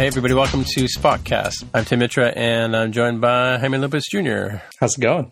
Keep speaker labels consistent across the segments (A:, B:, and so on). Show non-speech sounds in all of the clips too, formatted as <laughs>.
A: Hey, everybody, welcome to Spockcast. I'm Tim Mitra, and I'm joined by Jaime Lopez Jr.
B: How's it going?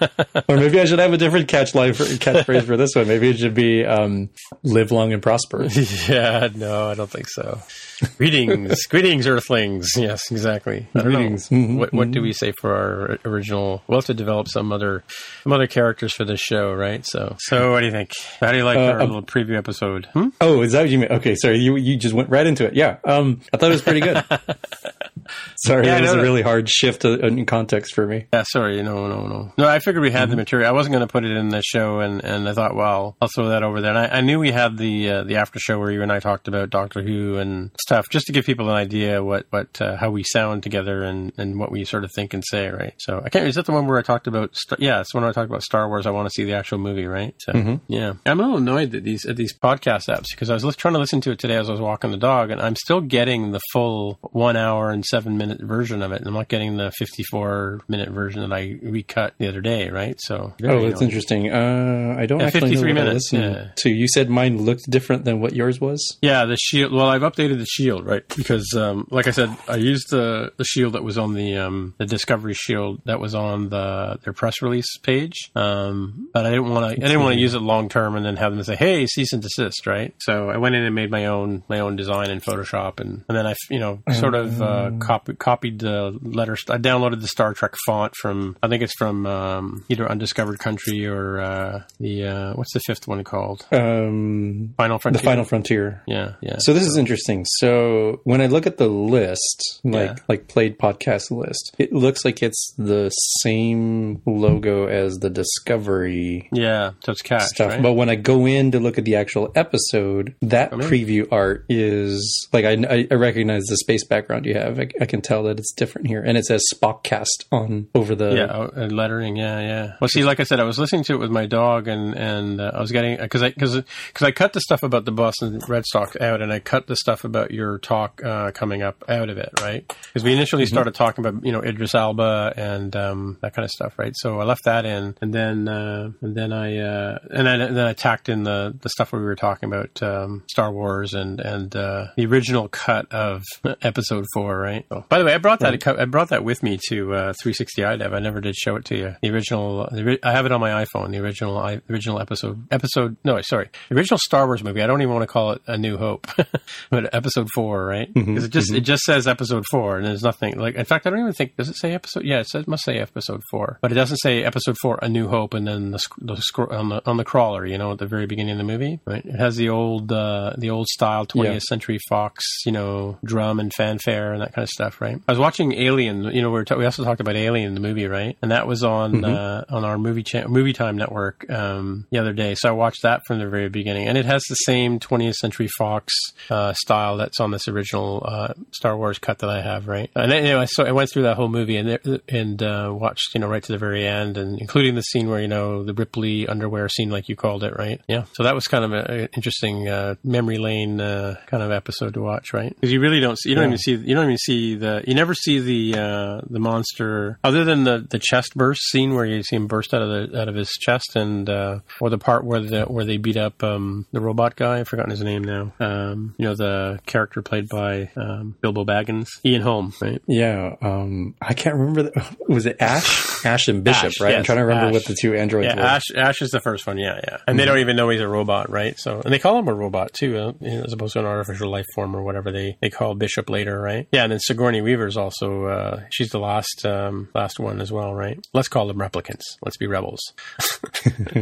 B: <laughs> or maybe I should have a different catch line for, catchphrase for this one. Maybe it should be um, "Live long and prosper." <laughs>
A: yeah, no, I don't think so. <laughs> Greetings, greetings, Earthlings. Yes, exactly.
B: Greetings.
A: Mm-hmm, what, what do we say for our original? We'll have to develop some other some other characters for this show, right? So, so what do you think? How do you like uh, our um, little preview episode?
B: Hmm? Oh, is that what you mean? Okay, sorry, you you just went right into it. Yeah, um, I thought it was pretty good. <laughs> <laughs> Sorry, yeah, that was a really hard shift in context for me.
A: Yeah, sorry. No, no, no. No, I figured we had mm-hmm. the material. I wasn't going to put it in the show, and, and I thought, well, I'll throw that over there. And I, I, knew we had the uh, the after show where you and I talked about Doctor Who and stuff, just to give people an idea what what uh, how we sound together and, and what we sort of think and say, right? So I can't. Is that the one where I talked about? yeah, it's the one where I talked about Star Wars. I want to see the actual movie, right? So mm-hmm. yeah, I'm a little annoyed at these at these podcast apps because I was trying to listen to it today as I was walking the dog, and I'm still getting the full one hour and seven minute version of it. And I'm not getting the 54 minute version that I recut the other day, right? So
B: oh, that's interesting. Uh, I don't yeah, actually 53 know minutes. Yeah. So you said mine looked different than what yours was.
A: Yeah, the shield. Well, I've updated the shield, right? Because um, like I said, I used the the shield that was on the um, the Discovery shield that was on the their press release page. Um, but I didn't want to. I didn't want to use it long term and then have them say, "Hey, cease and desist," right? So I went in and made my own my own design in Photoshop, and and then I you know sort of uh, copy, copied the letter. I downloaded the Star Trek font from I think it's from um, either Undiscovered Country or uh, the uh, what's the fifth one called?
B: Um,
A: Final Frontier.
B: The Final Frontier.
A: Yeah, yeah.
B: So this so. is interesting. So when I look at the list, like yeah. like played podcast list, it looks like it's the same logo as the Discovery.
A: Yeah, so it's cash, stuff. Right?
B: But when I go in to look at the actual episode, that I mean, preview art is like I, I recognize the space background you have. I, I, can tell that it's different here, and it says Spockcast on over the
A: yeah oh, lettering. Yeah, yeah. Well, see, like I said, I was listening to it with my dog, and and uh, I was getting because I because because I cut the stuff about the Boston Red Sox out, and I cut the stuff about your talk uh, coming up out of it, right? Because we initially mm-hmm. started talking about you know Idris Elba and um, that kind of stuff, right? So I left that in, and then uh, and then I uh, and then, and then I tacked in the the stuff where we were talking about um, Star Wars and and uh, the original cut of <laughs> episode four, right? So, by the way, I brought that right. I brought that with me to uh, 360 iDev. I never did show it to you. The original, I have it on my iPhone. The original original episode episode no, sorry, the original Star Wars movie. I don't even want to call it A New Hope, <laughs> but episode four, right? Because mm-hmm, it just mm-hmm. it just says episode four, and there's nothing like. In fact, I don't even think does it say episode. Yeah, it says must say episode four, but it doesn't say episode four A New Hope, and then the, the on the on the crawler. You know, at the very beginning of the movie, right? It has the old uh, the old style 20th yeah. century Fox, you know, drum and fanfare and that kind of stuff, right? I was watching Alien. You know, we, ta- we also talked about Alien the movie, right? And that was on mm-hmm. uh, on our movie cha- movie time network um, the other day. So I watched that from the very beginning, and it has the same 20th century Fox uh, style that's on this original uh, Star Wars cut that I have, right? And anyway, so I went through that whole movie and and uh, watched you know right to the very end, and including the scene where you know the Ripley underwear scene, like you called it, right? Yeah. So that was kind of an interesting uh, memory lane uh, kind of episode to watch, right? Because you really don't see, you don't yeah. even see you don't even see the you never see the uh, the monster other than the, the chest burst scene where you see him burst out of the out of his chest and uh, or the part where the where they beat up um, the robot guy. I've forgotten his name now. Um, you know the character played by um, Bilbo Baggins, Ian Holm, right?
B: Yeah, um, I can't remember. The, <laughs> was it Ash? Ash and Bishop,
A: Ash,
B: right?
A: yes,
B: I'm trying to remember
A: Ash.
B: what the two androids
A: Yeah,
B: were.
A: Ash Ash is the first one. Yeah, yeah, and they don't even know he's a robot, right? So and they call him a robot too, uh, as opposed to an artificial life form or whatever they they call Bishop later, right? Yeah, and then Sigourney Weaver's also uh, she's the last um, last one as well, right? Let's call them replicants. Let's be rebels. <laughs>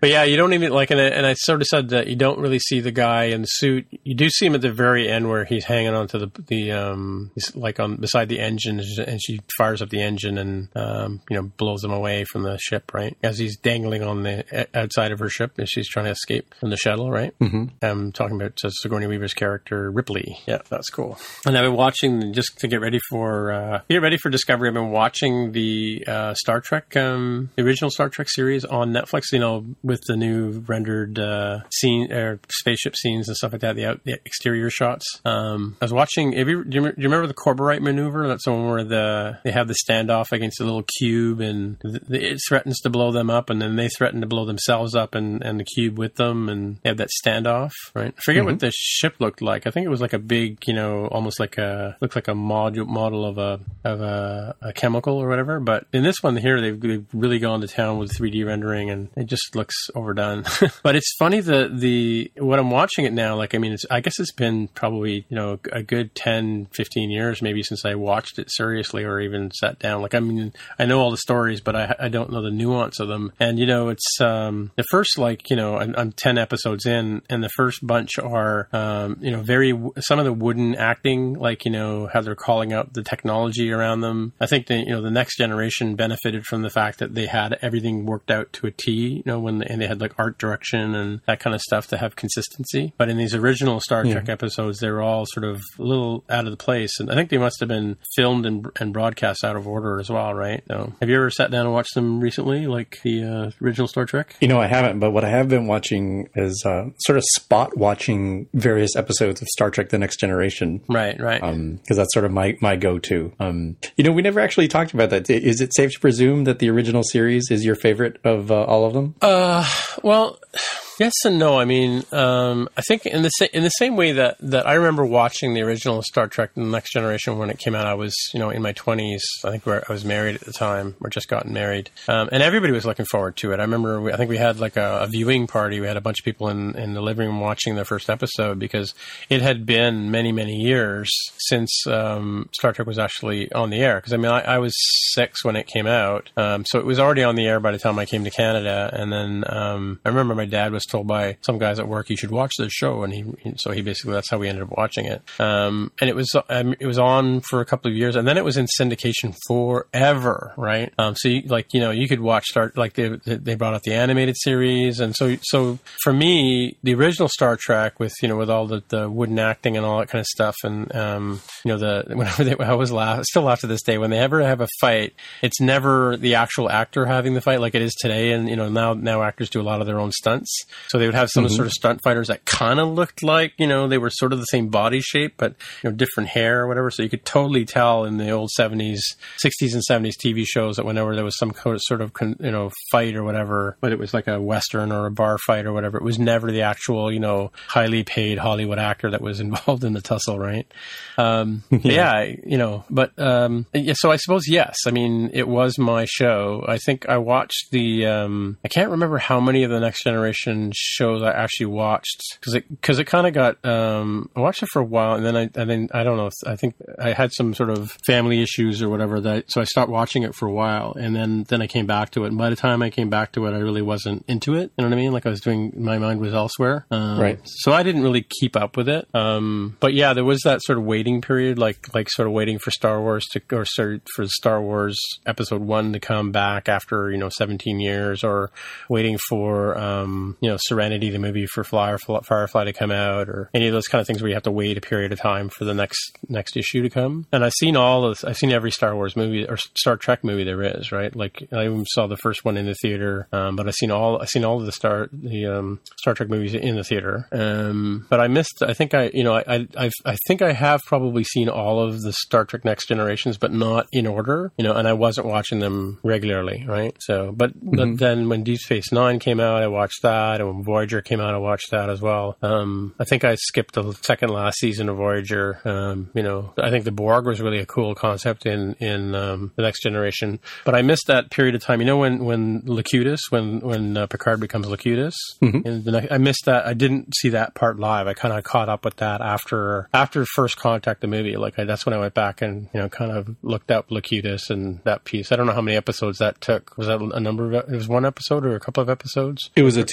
A: but yeah, you don't even like, and I, and I sort of said that you don't really see the guy in the suit. You do see him at the very end where he's hanging onto the the um, he's like on beside the engine, and she fires up the engine and um, you know blows him away from the ship, right? As he's dangling on the outside of her ship as she's trying to escape from the shuttle, right? Mm-hmm. I'm talking about uh, Sigourney Weaver's character Ripley. Yeah, that's cool. And I've been watching just to get ready for uh, get ready for Discovery. I've been watching the uh, Star Trek, um, the original Star Trek series on Netflix. You know, with the new rendered uh, scene or spaceship scenes and stuff like that, the, out, the exterior shots. Um, I was watching. Have you, do, you, do you remember the Corbomite maneuver? That's the one where the they have the standoff against the little cube, and th- it threatens to blow them up, and then they threaten to blow themselves up, and, and the cube with them, and they have that standoff. Right? I forget what the ship looked like. I think it was like a big, you know, almost like a looked like a module model of a of a, a chemical or whatever. But in this one here, they've, they've really gone to town with 3D rendering, and it just looks overdone. <laughs> but it's funny the the what I'm watching it now. Like I mean, it's I guess it's been probably you know a good 10, 15 years maybe since I watched it seriously or even sat down. Like I mean, I know all the stories, but I I don't know the nuance of them. And you know, it's um the first like you know I'm, I'm 10 episodes in, and the first bunch are um you know very some of the wooden acting, like you know how they're calling out the technology around them. I think that you know the next generation benefited from the fact that they had everything worked out to a T. You know when and they had like art direction and that kind of stuff to have consistency. But in these original Star Trek episodes, they were all sort of a little out of the place, and I think they must have been filmed and, and broadcast out of order as well, right? So, have you ever sat down and watched them recently, like the uh, original Star Trek?
B: You know, I haven't, but what I have been watching is uh, sort of spot watching various episodes of Star Trek: The Next Generation.
A: Right, right.
B: Because that's sort of my my go to. Um, you know, we never actually talked about that. Is it safe to presume that the original series is your favorite of uh, all of them?
A: Well, yes and no. I mean, um, I think in the sa- in the same way that, that I remember watching the original Star Trek: The Next Generation when it came out. I was you know in my twenties. I think I was married at the time, or just gotten married, um, and everybody was looking forward to it. I remember. We, I think we had like a, a viewing party. We had a bunch of people in in the living room watching the first episode because it had been many many years since um, Star Trek was actually on the air. Because I mean, I, I was six when it came out, um, so it was already on the air by the time I came to Canada. And then um, I remember my dad was told by some guys at work, "You should watch this show," and he so he basically that's how we ended up watching it. Um, and it was um, it was on for a couple of years, and then it was in syndication forever, right? Um, so you, like you know you could watch Star like they they brought out the animated series, and so so for me the original Star Trek with you know with all the, the wooden acting and all that kind of stuff, and um, you know the <laughs> whenever they I always laugh still laugh to this day when they ever have a fight, it's never the actual actor having the fight like it is today, and you know now now actors do a lot of their own stunts, so they would have some sort of stunt fighters that kind of looked like you know they were sort of the same body shape but you know different hair or whatever, so you could totally tell in the old seventies, sixties, and seventies TV shows that whenever there was some sort of you know fight or whatever, whether it was like a western or a bar fight or whatever, it was never the actual you know highly paid Hollywood actor that was <laughs> involved in the tussle, right? Um, <laughs> yeah, I- you know, but um, yeah. So I suppose yes. I mean, it was my show. I think I watched the. Um, I can't remember how many of the Next Generation shows I actually watched because it because it kind of got. Um, I watched it for a while and then I and then I don't know. I think I had some sort of family issues or whatever that so I stopped watching it for a while and then then I came back to it. And by the time I came back to it, I really wasn't into it. You know what I mean? Like I was doing. My mind was elsewhere. Um,
B: Right.
A: So I didn't really keep up with it. Um, but yeah, there was that sort of waiting period, like like sort of waiting for Star Wars to or sorry, for Star Wars Episode One to come back after you know 17 years, or waiting for um, you know know Serenity, the movie for Firefly, Firefly to come out, or any of those kind of things where you have to wait a period of time for the next next issue to come. And I've seen all of I've seen every Star Wars movie or Star Trek movie there is, right? Like I even saw the first one in the theater, um, but I've seen all I've seen all of the Star the um, Star Trek movies in the theater. Um, but I missed. I think I you know I I I think I have probably seen all of the Star Trek Next Generations, but not in order. You know, and I wasn't watching them regularly, right? So, but, mm-hmm. but then when Deep Space Nine came out, I watched that, and when Voyager came out, I watched that as well. Um, I think I skipped the second last season of Voyager. Um, you know, I think the Borg was really a cool concept in in um, the Next Generation, but I missed that period of time. You know, when when Locutus, when when uh, Picard becomes Locutus, mm-hmm. I missed that. I didn't see that part live. I kind of caught up with that after after First Contact, the movie. Like I, that's when I went back and you know kind of looked up Locutus and that piece. I don't know how many episodes that took. Was that a number of? It was one episode or a couple of episodes.
B: It was a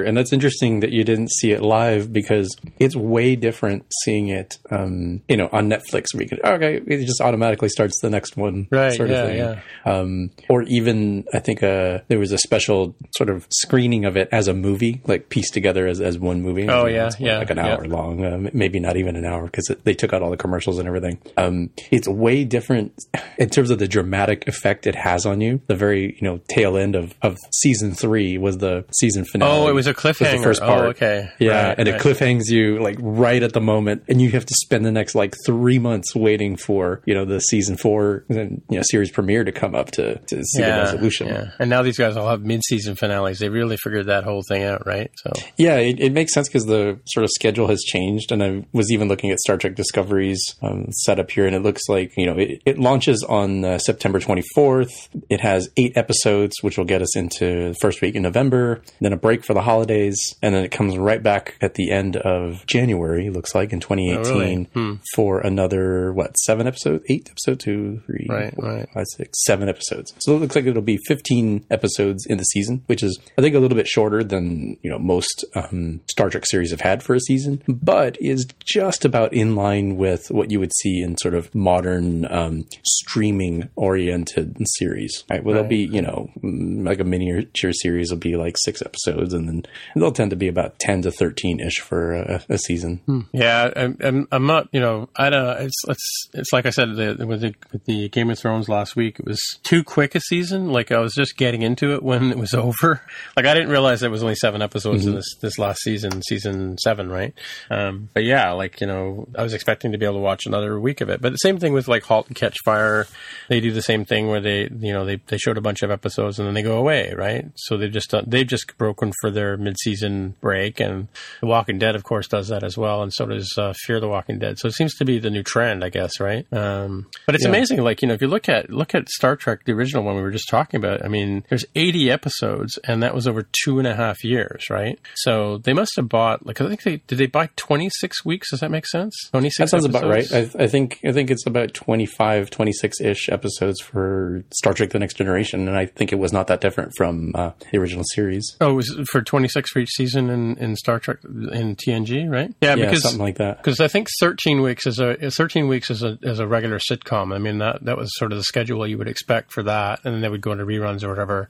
B: and that's interesting that you didn't see it live because it's way different seeing it, um, you know, on Netflix where you can okay, it just automatically starts the next one,
A: right? Sort of yeah, thing. yeah.
B: Um, or even I think uh, there was a special sort of screening of it as a movie, like pieced together as, as one movie.
A: Oh yeah, yeah,
B: like an hour yeah. long, uh, maybe not even an hour because they took out all the commercials and everything. Um, it's way different in terms of the dramatic effect it has on you. The very you know tail end of, of season three was the season finale.
A: Oh, it was a cliffhanger. Was the first part. Oh, okay.
B: Yeah, right, and right. it cliffhangs you like right at the moment, and you have to spend the next like three months waiting for you know the season four and you know series premiere to come up to to see yeah, the resolution.
A: Yeah. And now these guys all have mid season finales. They really figured that whole thing out, right? So
B: yeah, it, it makes sense because the sort of schedule has changed, and I was even looking at Star Trek Discovery's um, setup here, and it looks like you know it, it launches on uh, September 24th. It has eight episodes, which will get us into the first week in November, then a break for the holidays, and then it comes right back at the end of January. Looks like in 2018 oh, really? hmm. for another what seven episodes, eight episodes, two, three, right, four, right. five, six, seven episodes. So it looks like it'll be 15 episodes in the season, which is I think a little bit shorter than you know most um, Star Trek series have had for a season, but is just about in line with what you would see in sort of modern um, streaming oriented series. Right? Well, right. they'll be you know like a miniature series will be like six episodes, and then they'll tend to be about 10 to 13 ish for a, a season.
A: Hmm. Yeah, I'm, I'm, I'm, not you know I don't. It's it's it's like I said the, with the with the Game of Thrones last week. It was too quick a season. Like I was just getting into it when it was <laughs> over. Like I didn't realize there was only seven episodes mm-hmm. in this this last season, season seven, right? Um, but yeah, like you know, I was expecting to be able to watch another week of it. But the same thing with like *Halt and Catch Fire*. They do the same thing where they you know they they showed a bunch of episodes and then they go away, right? So they've just done, they've just broken for their mid season break, and *The Walking Dead*, of course, does that as well, and so does uh, *Fear the Walking Dead*. So it seems to be the new trend, I guess, right? Um, but it's yeah. amazing, like you know, if you look at look at Star Trek, the original one we were just talking about. I mean, there's 80 episodes, and that was over two and a half years, right? So they must have bought like I think they did they buy 26 weeks. Does that make sense? 26.
B: That sounds episodes? about right. I, I, think I think it's about 25, 26 ish episodes for Star Trek: The Next Generation, and I think it was not that different from uh, the original series.
A: Oh, it was for 26 for each season in, in Star Trek in TNG, right?
B: Yeah, yeah because something like that.
A: Because I think 13 weeks is a 13 weeks is a is a regular sitcom. I mean that that was sort of the schedule you would expect for that, and then they would go into reruns or whatever.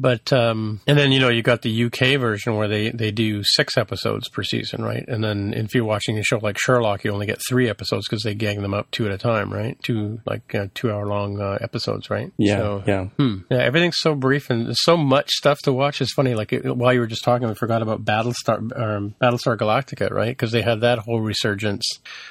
A: But um, and then you know you got the UK version where they they do six episodes per season, right? And then if you're watching a show like Sherlock, you only get three episodes because they gang them up two at a time, right? Two like uh, two hour long uh, episodes, right?
B: Yeah, so, yeah.
A: Hmm. Yeah, everything's so brief and there's so much stuff to watch. It's funny. Like it, while you were just talking, I forgot about Battlestar um, Battlestar Galactica, right? Because they had that whole resurgence.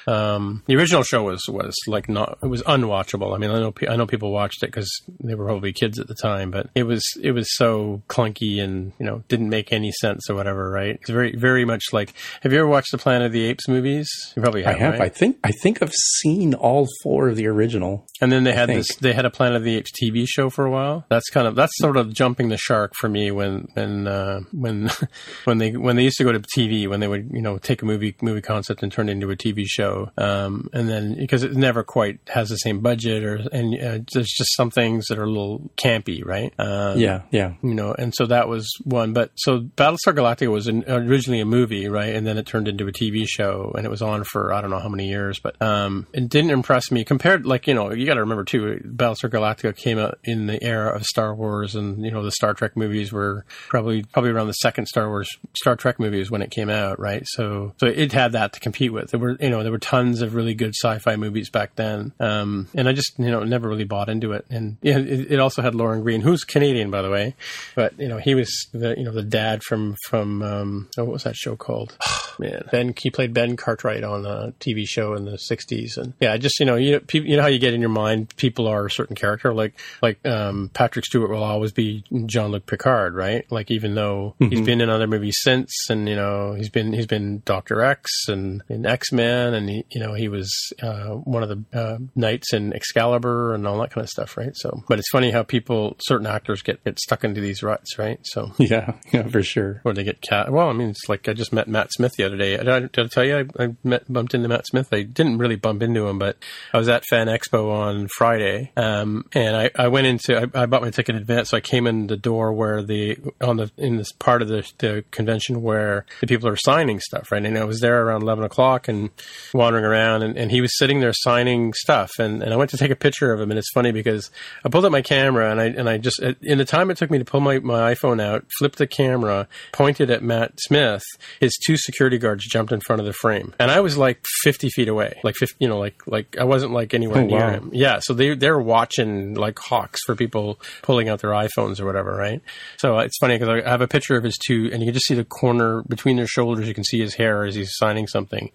A: Um, the original show was was like not it was unwatchable. I mean, I know I know people watched it because they were probably kids at the time, but it was it was so clunky and you know didn't make any sense or whatever, right? It's very very much like. Have you ever watched the Planet of the Apes movies? You probably have.
B: I have.
A: Right?
B: I think I think I've seen all four of the original.
A: And then they had this. They had a Planet of the Apes TV show for a while. That's kind of that's sort of jumping the shark for me when when uh, when <laughs> when they when they used to go to TV when they would you know take a movie movie concept and turn it into a TV show. Um, and then because it never quite has the same budget or and uh, there's just some things that are a little campy, right?
B: Um, yeah, yeah.
A: You know, and so that was one. But so Battlestar Galactica was an, originally a movie, right? And then it turned into a TV show, and it was on for I don't know how many years, but um, it didn't impress me compared. Like you know, you got to remember too, Battlestar Galactica came out in the era of Star Wars, and you know the Star Trek movies were probably probably around the second second Star Wars Star Trek movies when it came out, right? So so it had that to compete with. There were you know there were tons of really good sci-fi movies back then, um, and I just you know never really bought into it. And yeah, it, it also had Lorne Greene, who's Canadian by the way, but you know he was the you know the dad from from um, oh, what was that show called? <sighs> Man, Ben he played Ben Cartwright on a TV show in the '60s, and yeah, just you know you know, people, you know how you get in your mind people are a certain character, like like um, Patrick Stewart will always be Jean Luc Picard, right? Like even though mm-hmm. he's been in other movies since, and you know he's been he's been Doctor X and in X Men, and he, you know he was uh, one of the uh, knights in Excalibur and all that kind of stuff, right? So, but it's funny how people certain actors get get stuck into these ruts, right? So <laughs>
B: yeah, yeah, for sure.
A: Or they get cat. Well, I mean, it's like I just met Matt Smith the other day. Did I, did I tell you I, I met bumped into Matt Smith? I didn't really bump into him, but I was at Fan Expo on Friday, um, and I, I went into I, I bought my ticket in advance, so I came in the door where the on the in this part of the, the convention where the people are signing stuff, right? And I was there around eleven o'clock and wandering around, and, and he was sitting there signing stuff, and, and I went to take a picture of him, and it's funny because I pulled up my camera and I and I just in the time it took me to pull my, my iPhone out, flipped the camera, pointed at Matt Smith, his two security guards jumped in front of the frame, and I was like fifty feet away, like 50, you know, like like I wasn't like anywhere oh, near wow. him. Yeah, so they they're watching like hawks for people pulling out their iPhones or whatever, right? So it's funny because I have a picture of his two, and you can just see the corner between their shoulders. You can see his hair as he's signing something.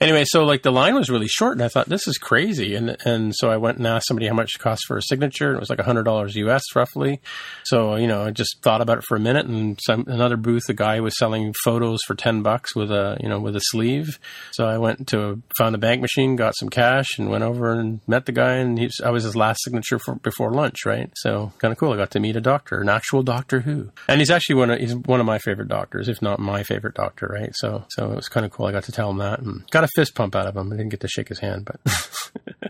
A: Anyway, so like the line was really short, and I thought this is crazy, and and so I went and asked somebody how much it cost for a signature. And it was like hundred dollars US roughly. So you know, I just thought about it for a minute, and some another booth, a guy was selling photos for ten bucks with a you know with a sleeve. So I went to found a bank machine, got some cash, and went over and met the guy, and I was his last signature for, before lunch, right? So kind of cool. I got to meet a doctor, an actual Doctor Who, and he's actually one of he's one of my favorite doctors, if not my favorite doctor, right? So so it was kind of cool. I got to tell him that, and got a fist pump out of him. I didn't get to shake his hand, but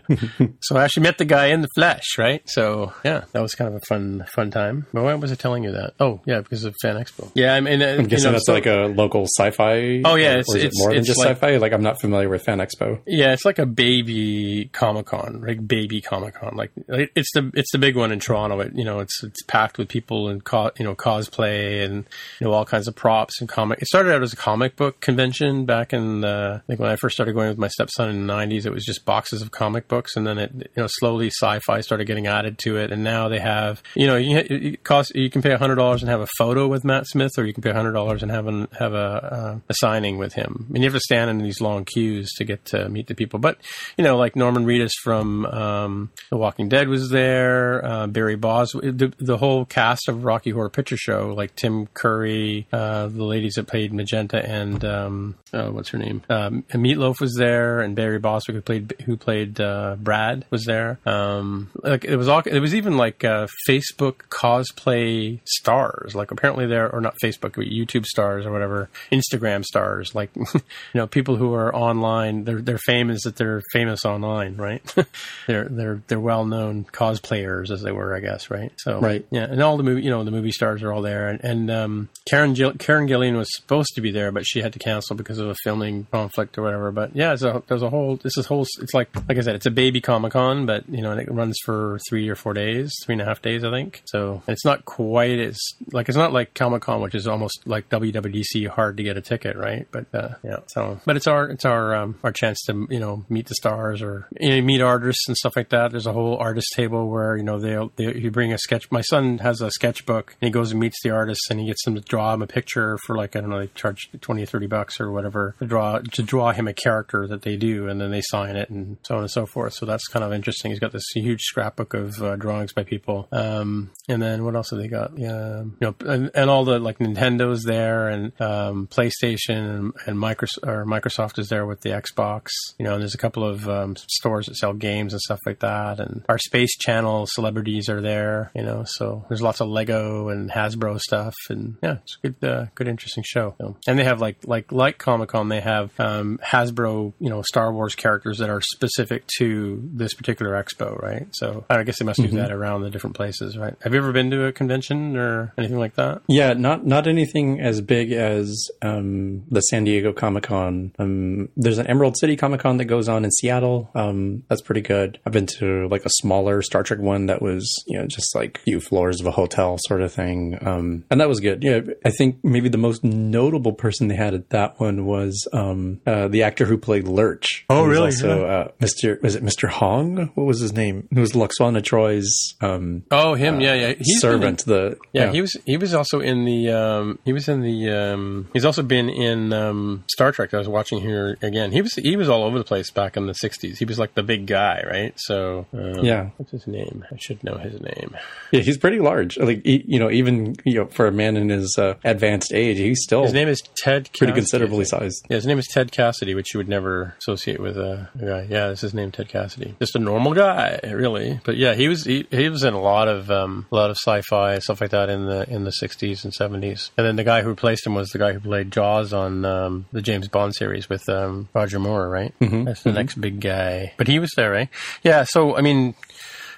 A: <laughs> <laughs> so I actually met the guy in the flesh, right? So yeah, that was kind of a fun fun time. But why was I telling you that? Oh yeah, because of Fan Expo. Yeah, I mean, uh,
B: I'm guessing you know, that's so, like a local sci-fi.
A: Oh yeah, it's,
B: or is
A: it's,
B: it more
A: it's
B: than just
A: like,
B: sci-fi. Like I'm not familiar with Fan Expo.
A: Yeah, it's like a baby Comic Con, like baby Comic Con. Like it's the it's the big one in Toronto. It you know it's it's packed with people and co- you know cosplay and you know all kinds of props and comic. It started out as a comic book convention back in the, like when I first started going with my stepson in the 90s. It was just boxes of comic books, and then it you know slowly sci-fi started getting added to it, and now they have you know you it cost you can pay hundred dollars and have a photo with Matt Smith, or you can pay hundred dollars and have an, have a, a signing with him. And you have to stand in these long queues to get to meet the people. But you know, like Norman Reedus from um, The Walking Dead was there, uh, Barry Boz, the, the whole cast of Rocky Horror Picture Show, like Tim Curry, uh, the ladies that played Magenta, and um, uh, what's her name? Um, Meatloaf was there, and Barry Bostwick who played who played uh, Brad was there. Um, like it was all. It was even like uh, Facebook cosplay stars. Like apparently there, or not Facebook, but YouTube stars or whatever, Instagram stars. Like <laughs> you know, people who are online. Their their fame is that they're famous online, right? <laughs> they're they're they're well known cosplayers as they were, I guess, right? So
B: right,
A: yeah, and all the movie, you know, the movie stars are all there, and, and um, Karen Gill- Karen Gillan was supposed to be there, but she had to cancel because of a filming conflict or whatever. But yeah, there's a, there's a whole this is whole. It's like like I said, it's a baby Comic Con, but you know, and it runs for three or four days, three and a half days, I think. So it's not quite as like it's not like Comic Con, which is almost like WWDC, hard to get a ticket, right? But uh, yeah, so but it's our it's our um, our chance to you know meet the stars or you know, meet artists and stuff like that. There's a whole artist table where you know they'll they, you bring a sketch. My son has a sketchbook and he goes and meets the artists and he gets them to draw him a picture for like I don't know they charge twenty or thirty bucks or whatever to draw to draw him a character that they do and then they sign it and so on and so forth. So that's kind of interesting. He's got this huge scrapbook of uh, drawings by people. Um, and then what else have they got? Yeah, you know, and, and all the like Nintendo's there and um, PlayStation and, and Microsoft or Microsoft is there with the Xbox. You know, and there's a couple of um, stores that sell games and stuff like that. And our Space Channel celebrities are there. You know, so there's lots of Lego and Hasbro stuff. And yeah, it's a good, uh, good, interesting show. So, and they have like like like Comic Con, they have um, Hasbro, you know, Star Wars characters that are specific to to this particular expo, right? So I guess they must do
B: Mm-hmm.
A: that around the different places, right? Have you ever been to a convention or anything like that?
B: Yeah, not not anything as big as um, the San Diego Comic Con. Um, there's an Emerald City Comic Con that goes on in Seattle. Um, that's pretty good. I've been to like a smaller Star Trek one that was you know just like a few floors of a hotel sort of thing, um, and that was good. Yeah, I think maybe the most notable person they had at that one was um, uh, the actor who played Lurch.
A: Oh,
B: He was
A: really?
B: Also, uh, Mr. Was it Mr. Homn? What was his name? It was Lwaxana Troi's um,
A: Oh, him, yeah, yeah. He's been in-
B: servant. the
A: Yeah, he was. He was also in the. Um, he was in the. Um, he's also been in um, Star Trek. I was watching here again. He was. He was all over the place back in the '60s. He was like the big guy, right? So um,
B: Yeah.
A: What's his name? I should know his name.
B: Yeah, he's pretty large. Like he, you know, even you know, for a man in his uh, advanced age, he's still
A: His name is Ted.
B: pretty
A: Cassidy,
B: considerably sized.
A: Yeah, his name is Ted Cassidy, which you would never associate with a, a guy. Yeah, that's his name, Ted Cassidy. Just a normal guy, really. But yeah, he was he, he was in a lot of um, a lot of sci-fi stuff like that in the in the '60s and '70s. And then the guy who replaced him was the guy who played Jaws on um, the James Bond series with um, Roger Moore, right? That's the next big guy. But he was there, right? Yeah. So I mean.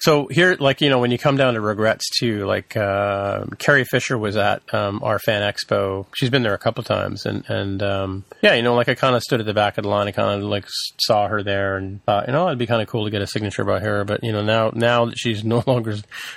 A: So here, like you know, when you come down to regrets too, like uh, Carrie Fisher was at um, our fan expo. She's been there a couple times, and and um, yeah, you know, like I kind of stood at the back of the line. I kind of like saw her there, and thought, you know, it'd be kind of cool to get a signature by her. But you know, now now that she's <laughs> no longer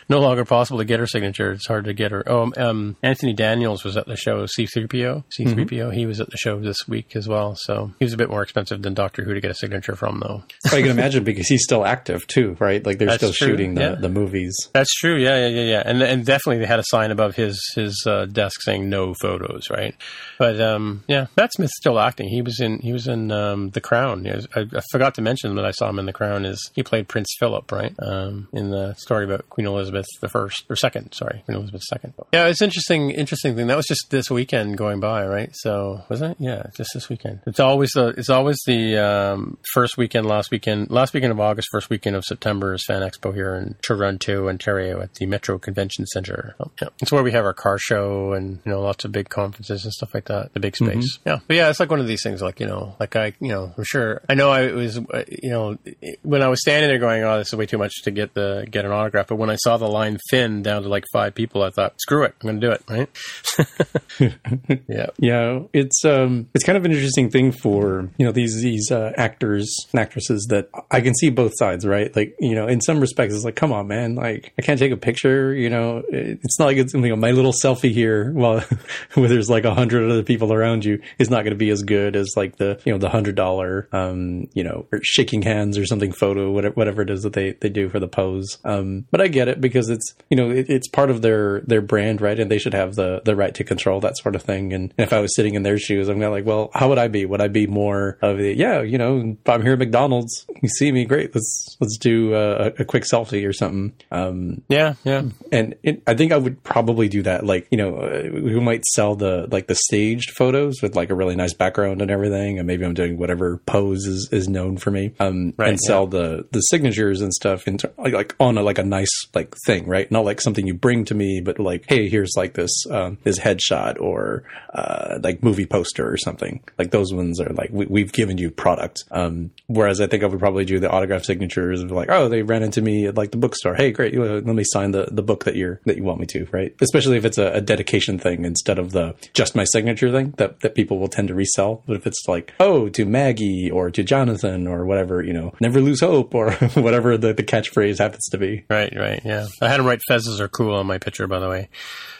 A: no longer possible to get her signature, it's hard to get her. Oh, um, Anthony Daniels was at the show. C-3PO, C-3PO, he was at the show this week as well. So he was a bit more expensive than Doctor Who to get a signature from, though.
B: I can imagine because he's still active too, right? Like they're
A: That's
B: still
A: true,
B: shooting the,
A: yeah.
B: the movies.
A: That's true. Yeah, yeah, yeah, yeah. And and definitely they had a sign above his his uh, desk saying no photos, right? But um, yeah, Matt Smith's still acting. He was in he was in um, The Crown. Was- I, I forgot to mention that I saw him in The Crown. Is he played Prince Philip, right? Um, in the story about Queen Elizabeth the first or second? Sorry, Queen Elizabeth second. Yeah, it's interesting. Interesting thing. That was just this weekend going by, right? So wasn't it? Yeah, just this weekend. It's always the it's always the um, first weekend, last weekend, last weekend of August, first weekend of September is Fan Expo here in Toronto, Ontario, at the Metro Convention Center. Oh, yeah. It's where we have our car show and you know lots of big conferences and stuff like that. The big space. Yeah, but yeah, it's like one of these things. Like you know, like I, you know, I'm sure I know I was, uh, you know, when I was standing there going, "Oh, this is way too much to get the get an autograph," but when I saw the line thin down to like five people, I thought, "Screw it, I'm going to do it." Right? <laughs> yeah.
B: Yeah, it's um, it's kind of an interesting thing for you know these these uh, actors and actresses that I can see both sides, right? Like you know, in some respects, it's like, come on, man, like I can't take a picture. You know, it's not like it's you know my little selfie here <laughs> while where there's like a hundred other people around you is not going to be as good as like the you know the hundred dollar um you know or shaking hands or something photo whatever whatever it is that they they do for the pose. Um, but I get it because it's you know it, it's part of their their brand, right? And they should have the the right to control that sort of thing. And if I was sitting in their shoes, I'm like, well, how would I be? Would I be more of the yeah, you know, I'm here at McDonald's, you see me, great. Let's let's do uh, a, a quick selfie or something. Um,
A: Yeah, yeah.
B: and it, I think I would probably do that. Like, you know, uh, we might sell the like the staged photos with like a really nice background and everything, and maybe I'm doing whatever pose is, is known for me, um,
A: Right,
B: and sell the the signatures and stuff in ter- like, like on a, like a nice like thing, right? Not like something you bring to me, but like, hey, here's like this um, this headshot or uh, like movie poster or something. Like those ones are like we, we've given you product. Um, whereas I think I would probably do the autograph signatures of like, oh, they ran into me like the bookstore. Hey, great, uh, let me sign the, the book that you're that you want me to, right? Especially if it's a, a dedication thing instead of the just my signature thing that that people will tend to resell. But if it's like, oh, to Maggie or to Jonathan or whatever, you know, never lose hope or <laughs> whatever the, the catchphrase happens to be.
A: Right, right, yeah. I had him write "Fezzes are cool" on my picture, by the way.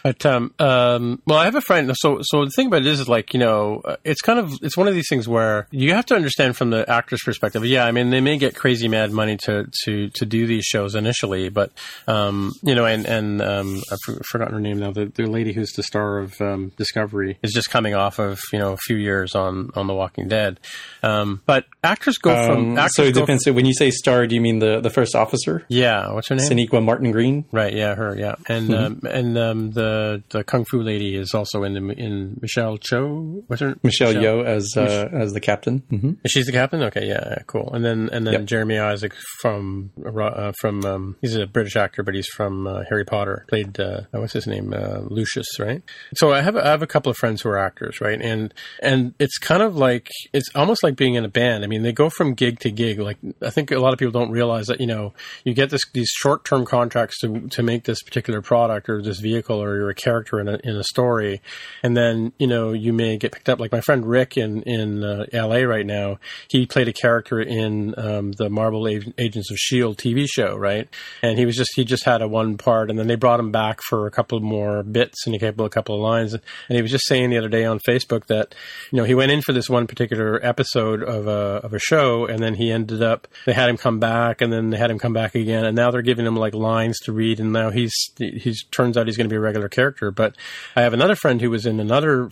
A: But um, um, well, I have a friend. So, so the thing about it is, is like you know, uh, it's kind of it's one of these things where you have to understand from the actor's perspective. Yeah, I mean, they may get crazy mad money to to to do these shows initially, but um, you know, and and um, I've forgotten her name now. The, the lady who's the star of um, Discovery is just coming off of you know a few years on on The Walking Dead. Um, but actors go from
B: Um,
A: actors
B: so it depends. So when you say star, do you mean the, the first officer,
A: yeah, what's her name?
B: Sonequa Martin Green?
A: Right, yeah, her, yeah, and um, and um, the the kung fu lady is also in the in Michelle Cho. What's her
B: Michelle Yeoh as uh, as the captain. hmm
A: She's the captain. Okay, yeah, yeah, cool. And then and then
B: Yep.
A: Jeremy Isaac from uh, from from um, he's a British actor, but he's from uh, Harry Potter. Played uh, what's his name, uh, Lucius, right? So I have I have a couple of friends who are actors, right? And and it's kind of like it's almost like being in a band. I mean, they go from gig to gig. Like I think a lot of people don't realize that you know you get this these short term contracts to to make this particular product or this vehicle or you're a character in a in a story, and then you know you may get picked up. Like my friend Rick in in uh, L.A. right now, he played a character in um, the Marvel Agents of Shield TV show, right? And he was just he just had a one part, and then they brought him back for a couple more bits, and up with a couple of lines. And he was just saying the other day on Facebook that you know he went in for this one particular episode of a of a show, and then he ended up they had him come back, and then they had him come back again, and now they're giving him like lines to read, and now he's he's turns out he's going to be a regular character. But I have another friend who was in another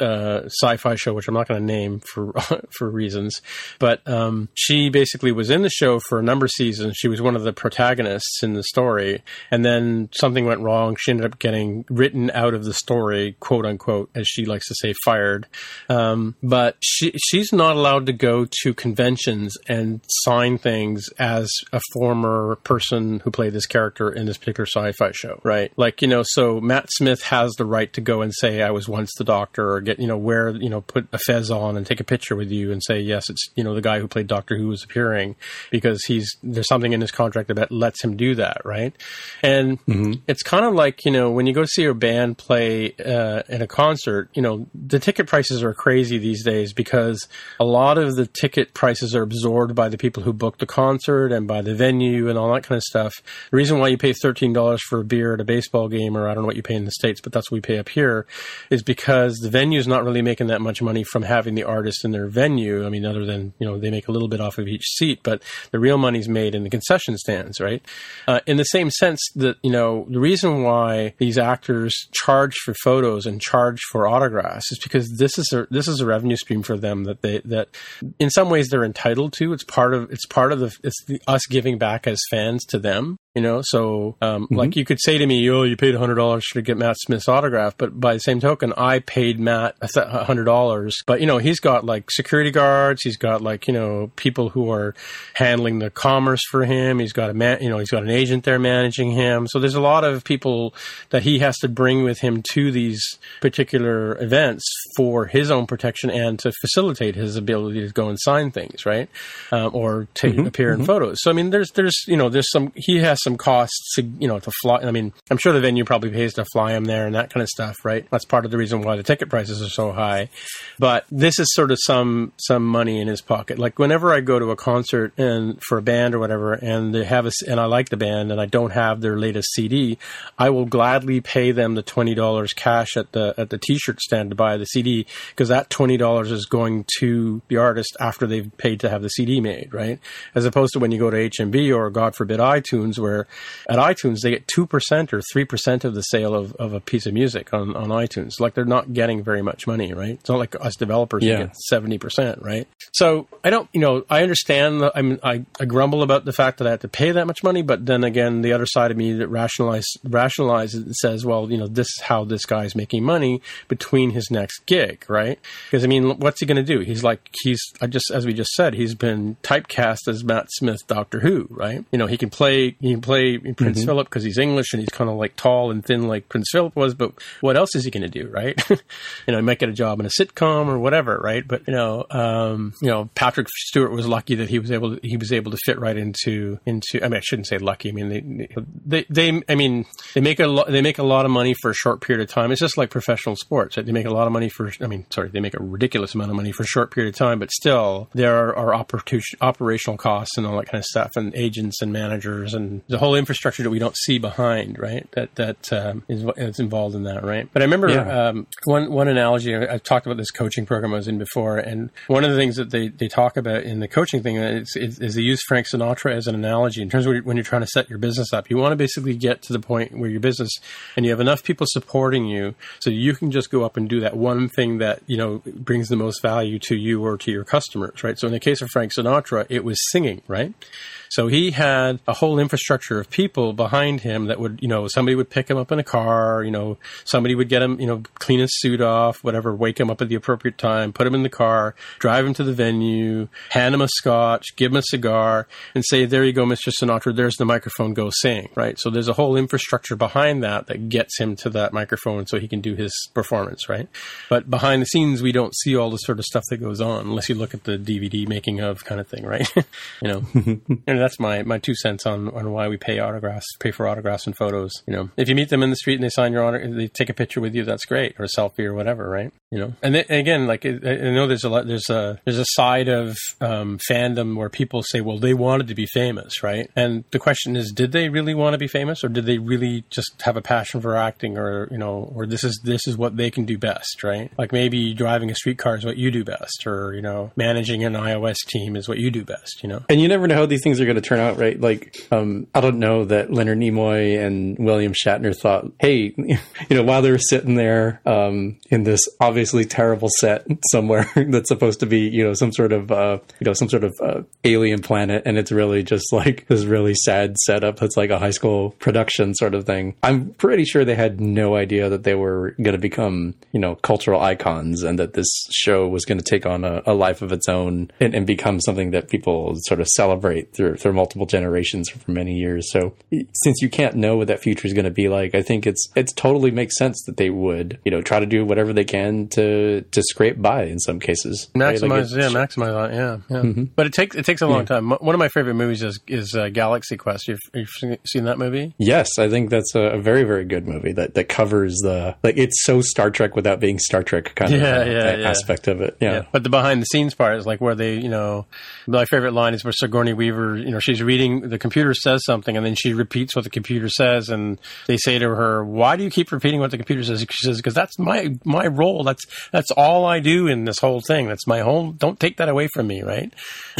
A: uh sci-fi show, which I'm not going to name for <laughs> for reasons, but um, she basically was in the show for a number of seasons. She was one of the protagonists in the story, and then something went wrong. She ended up getting written out of the story, quote unquote, as she likes to say, fired. Um, but she she's not allowed to go to conventions and sign things as a former person who played this character in this particular sci-fi show, right? Like you know, so Matt Smith has the right to go and say, "I was once the Doctor," or get you know wear you know put a fez on and take a picture with you and say, "Yes, it's you know the guy who played Doctor Who was appearing," because he's there's something in his contract that lets him do that, right? And mm-hmm. it's kind of like you know when you go see a band play uh, in a concert, you know the ticket prices are crazy these days because a lot of the ticket prices are absorbed by the people who book the concert and by the venue and all that kind of stuff. The reason why you pay thirteen dollars for a beer at a baseball game, or I don't know what you pay in the states, but that's what we pay up here, is because the venue is not really making that much money from having the artist in their venue. I mean, other than you know they make a little bit off of each seat, but the real money's made in the concession stands, right? Uh, in the same sense that you know the reason why these actors charge for photos and charge for autographs is because this is a this is a revenue stream for them that they that in some ways they're entitled to. It's part of it's part of the it's the, us giving back as fans to them. You know, so um, mm-hmm. like you could say to me, "Oh, you paid hundred dollars to get Matt Smith's autograph," but by the same token, I paid Matt hundred dollars. But you know, he's got like security guards, he's got like you know people who are handling the commerce for him. He's got a man, you know, he's got an agent there managing him. So there's a lot of people that he has to bring with him to these particular events for his own protection and to facilitate his ability to go and sign things, right, um, or to mm-hmm. appear in mm-hmm. photos. So I mean, there's there's you know there's some he has some costs to, you know, to fly. I mean, I'm sure the venue probably pays to fly them there and that kind of stuff, right? That's part of the reason why the ticket prices are so high. But this is sort of some, some money in his pocket. Like whenever I go to a concert and for a band or whatever, and they have a, and I like the band and I don't have their latest CD, I will gladly pay them the $20 cash at the, at the t-shirt stand to buy the CD because that $20 is going to the artist after they've paid to have the CD made, right? As opposed to when you go to HMV or God forbid iTunes where where at iTunes they get 2% or 3% of the sale of, of a piece of music on, on iTunes. Like they're not getting very much money, right? It's not like us developers yeah. get 70%, right? So I don't, you know, I understand, the, I mean, I, grumble about the fact that I have to pay that much money, but then again, the other side of me that rationalize, rationalizes and says, well, you know, this is how this guy's making money between his next gig, right? Because I mean, what's he going to do? He's like, he's, I just, as we just said, he's been typecast as Matt Smith, Doctor Who, right? You know, he can play, he can play Prince mm-hmm. Philip because he's English and he's kind of like tall and thin like Prince Philip was. But what else is he going to do, right? <laughs> you know, he might get a job in a sitcom or whatever, right? But you know, um, you know, Patrick Stewart was lucky that he was able to, he was able to fit right into into. I mean, I shouldn't say lucky. I mean, they they, they I mean, they make a lo- they make a lot of money for a short period of time. It's just like professional sports. Right? They make a lot of money for. I mean, sorry, they make a ridiculous amount of money for a short period of time, but still there are, are operational costs and all that kind of stuff, and agents and managers and the whole infrastructure that we don't see behind, right? That that um, is, is involved in that, right? But I remember yeah. um, one one analogy. I, have talked about this coaching program I was in before, and one of the things that they, they talk about in the coaching thing is, is, is they use Frank Sinatra as an analogy in terms of when you're trying to set your business up. You want to basically get to the point where your business and you have enough people supporting you, so you can just go up and do that one thing that you know brings the most value to you or to your customers, right? So in the case of Frank Sinatra, it was singing, right? So he had a whole infrastructure of people behind him that would, you know, somebody would pick him up in a car, you know, somebody would get him, you know, clean his suit off, whatever, wake him up at the appropriate time, put him in the car, drive him to the venue, hand him a scotch, give him a cigar, and say, "There you go, Mr. Sinatra. There's the microphone. Go sing." Right. So there's a whole infrastructure behind that that gets him to that microphone so he can do his performance. Right. But behind the scenes, we don't see all the sort of stuff that goes on unless you look at the DVD making of kind of thing. Right. <laughs> you know, <laughs> and that's my my two cents on on why we pay autographs, pay for autographs and photos. You know, if you meet them in the street and they sign your honor, they take a picture with you. That's great, or a selfie or whatever. Right. You know, and, then, again, like I know there's a lot, there's a there's a side of um, fandom where people say, well, they wanted to be famous, right? And the question is, did they really want to be famous, or did they really just have a passion for acting, or you know, or this is this is what they can do best, right? Like maybe driving a streetcar is what you do best, or you know, managing an iOS team is what you do best, you know.
B: And you never know how these things are going to turn out, right? Like, um, I don't know that Leonard Nimoy and William Shatner thought, hey, <laughs> you know, while they were sitting there um, in this obviously terrible set somewhere <laughs> that's supposed to be, you know, some sort of, uh, you know, some sort of uh, alien planet, and it's really just like <laughs> this really sad setup that's like a high school production sort of thing. I'm pretty sure they had no idea that they were going to become, you know, cultural icons and that this show was going to take on a, a, life of its own and, and, become something that people sort of celebrate through, through multiple generations for many years. So since you can't know what that future is going to be like, I think it's, it's totally makes sense that they would, you know, try to do whatever they can to, to scrape by in some cases.
A: Maximize, right? like yeah, maximize that, yeah. yeah. Mm-hmm. But it takes, it takes a long yeah. time. One of my favorite movies is, is uh, Galaxy Quest. You've, you've, seen that movie?
B: Yes, I think that's a, a, very, very good movie that, that covers the, like, it's so Star Trek without being Star Trek kind yeah, of uh, yeah, aspect of it. Yeah.
A: But the behind the scenes part is like where they, you know, my favorite line is where Sigourney Weaver, you know, she's reading, the computer says something and then she repeats what the computer says and they say to her, why do you keep repeating what the computer says? She says, because that's my, my role. That's, that's all I do in this whole thing. That's my whole, don't take that away from me, right? <laughs>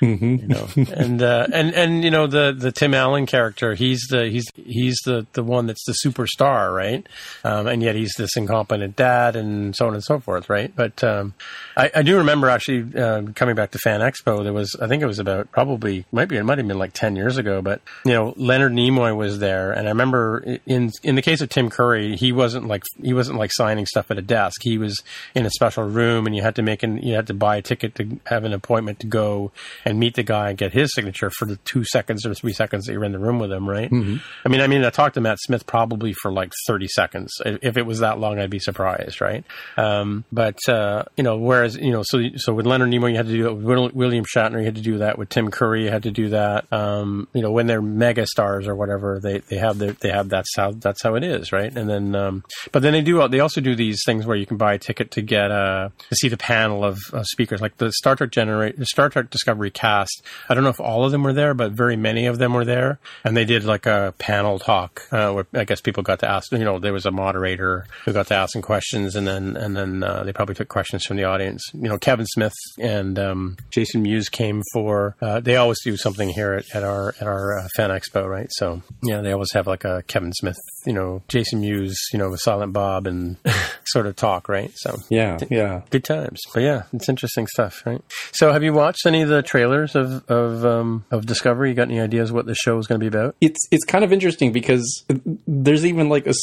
A: mm-hmm. You know, and, uh, and, and, you know, the, the Tim Allen character, he's the, he's, he's the, the one that's the superstar, right? Um, and yet he's this incompetent dad and so on and so forth, right? But, um, I, I do remember actually, uh, coming back to Fan Expo, there was, I think it was about probably, might be, it might have been like 10 years ago, but, you know, Leonard Nimoy was there. And I remember in, in the case of Tim Curry, he wasn't like, he wasn't like signing stuff at a desk. He was in a special room and you had to make an, you had to buy a ticket to have an appointment to go and meet the guy and get his signature for the two seconds or three seconds that you're in the room with him, right? Mm-hmm. I mean, I mean, I talked to Matt Smith probably for like 30 seconds. If it was that long, I'd be surprised, right? Um, but, uh, you know, whereas, you know, so, so with Leonard Nimoy, you had to do it with William Shatner, you had to do that with Tim Curry, you had to do that. Um, you know, when they're mega stars or whatever, they, they have their, they have that's how, that's how it is, right? And then, um, but then they do, they also do these things where you can buy a ticket to get, uh, to see the panel of uh, speakers, like the Star Trek generate, Star Trek Discovery cast. I don't know if all of them were there, but very many of them were there. And they did like a panel talk, uh, where I guess people got to ask, you know, there was a moderator who got to ask some questions and then, and then, uh, they probably took questions from the audience. You know, Kevin Smith and, um, Jason Mewes came for, uh, they always do something here at, at our, at our uh, fan expo, right? So, yeah, they always have like a Kevin Smith, you know, Jason Mewes, you know, with Silent Bob and <laughs> sort of talk, right? So,
B: yeah, yeah.
A: Good times. But yeah, it's interesting stuff, right? So, have you watched any of the trailers of, of, um, of Discovery? You got any ideas what the show is going to be about?
B: It's, it's kind of interesting because there's even like a,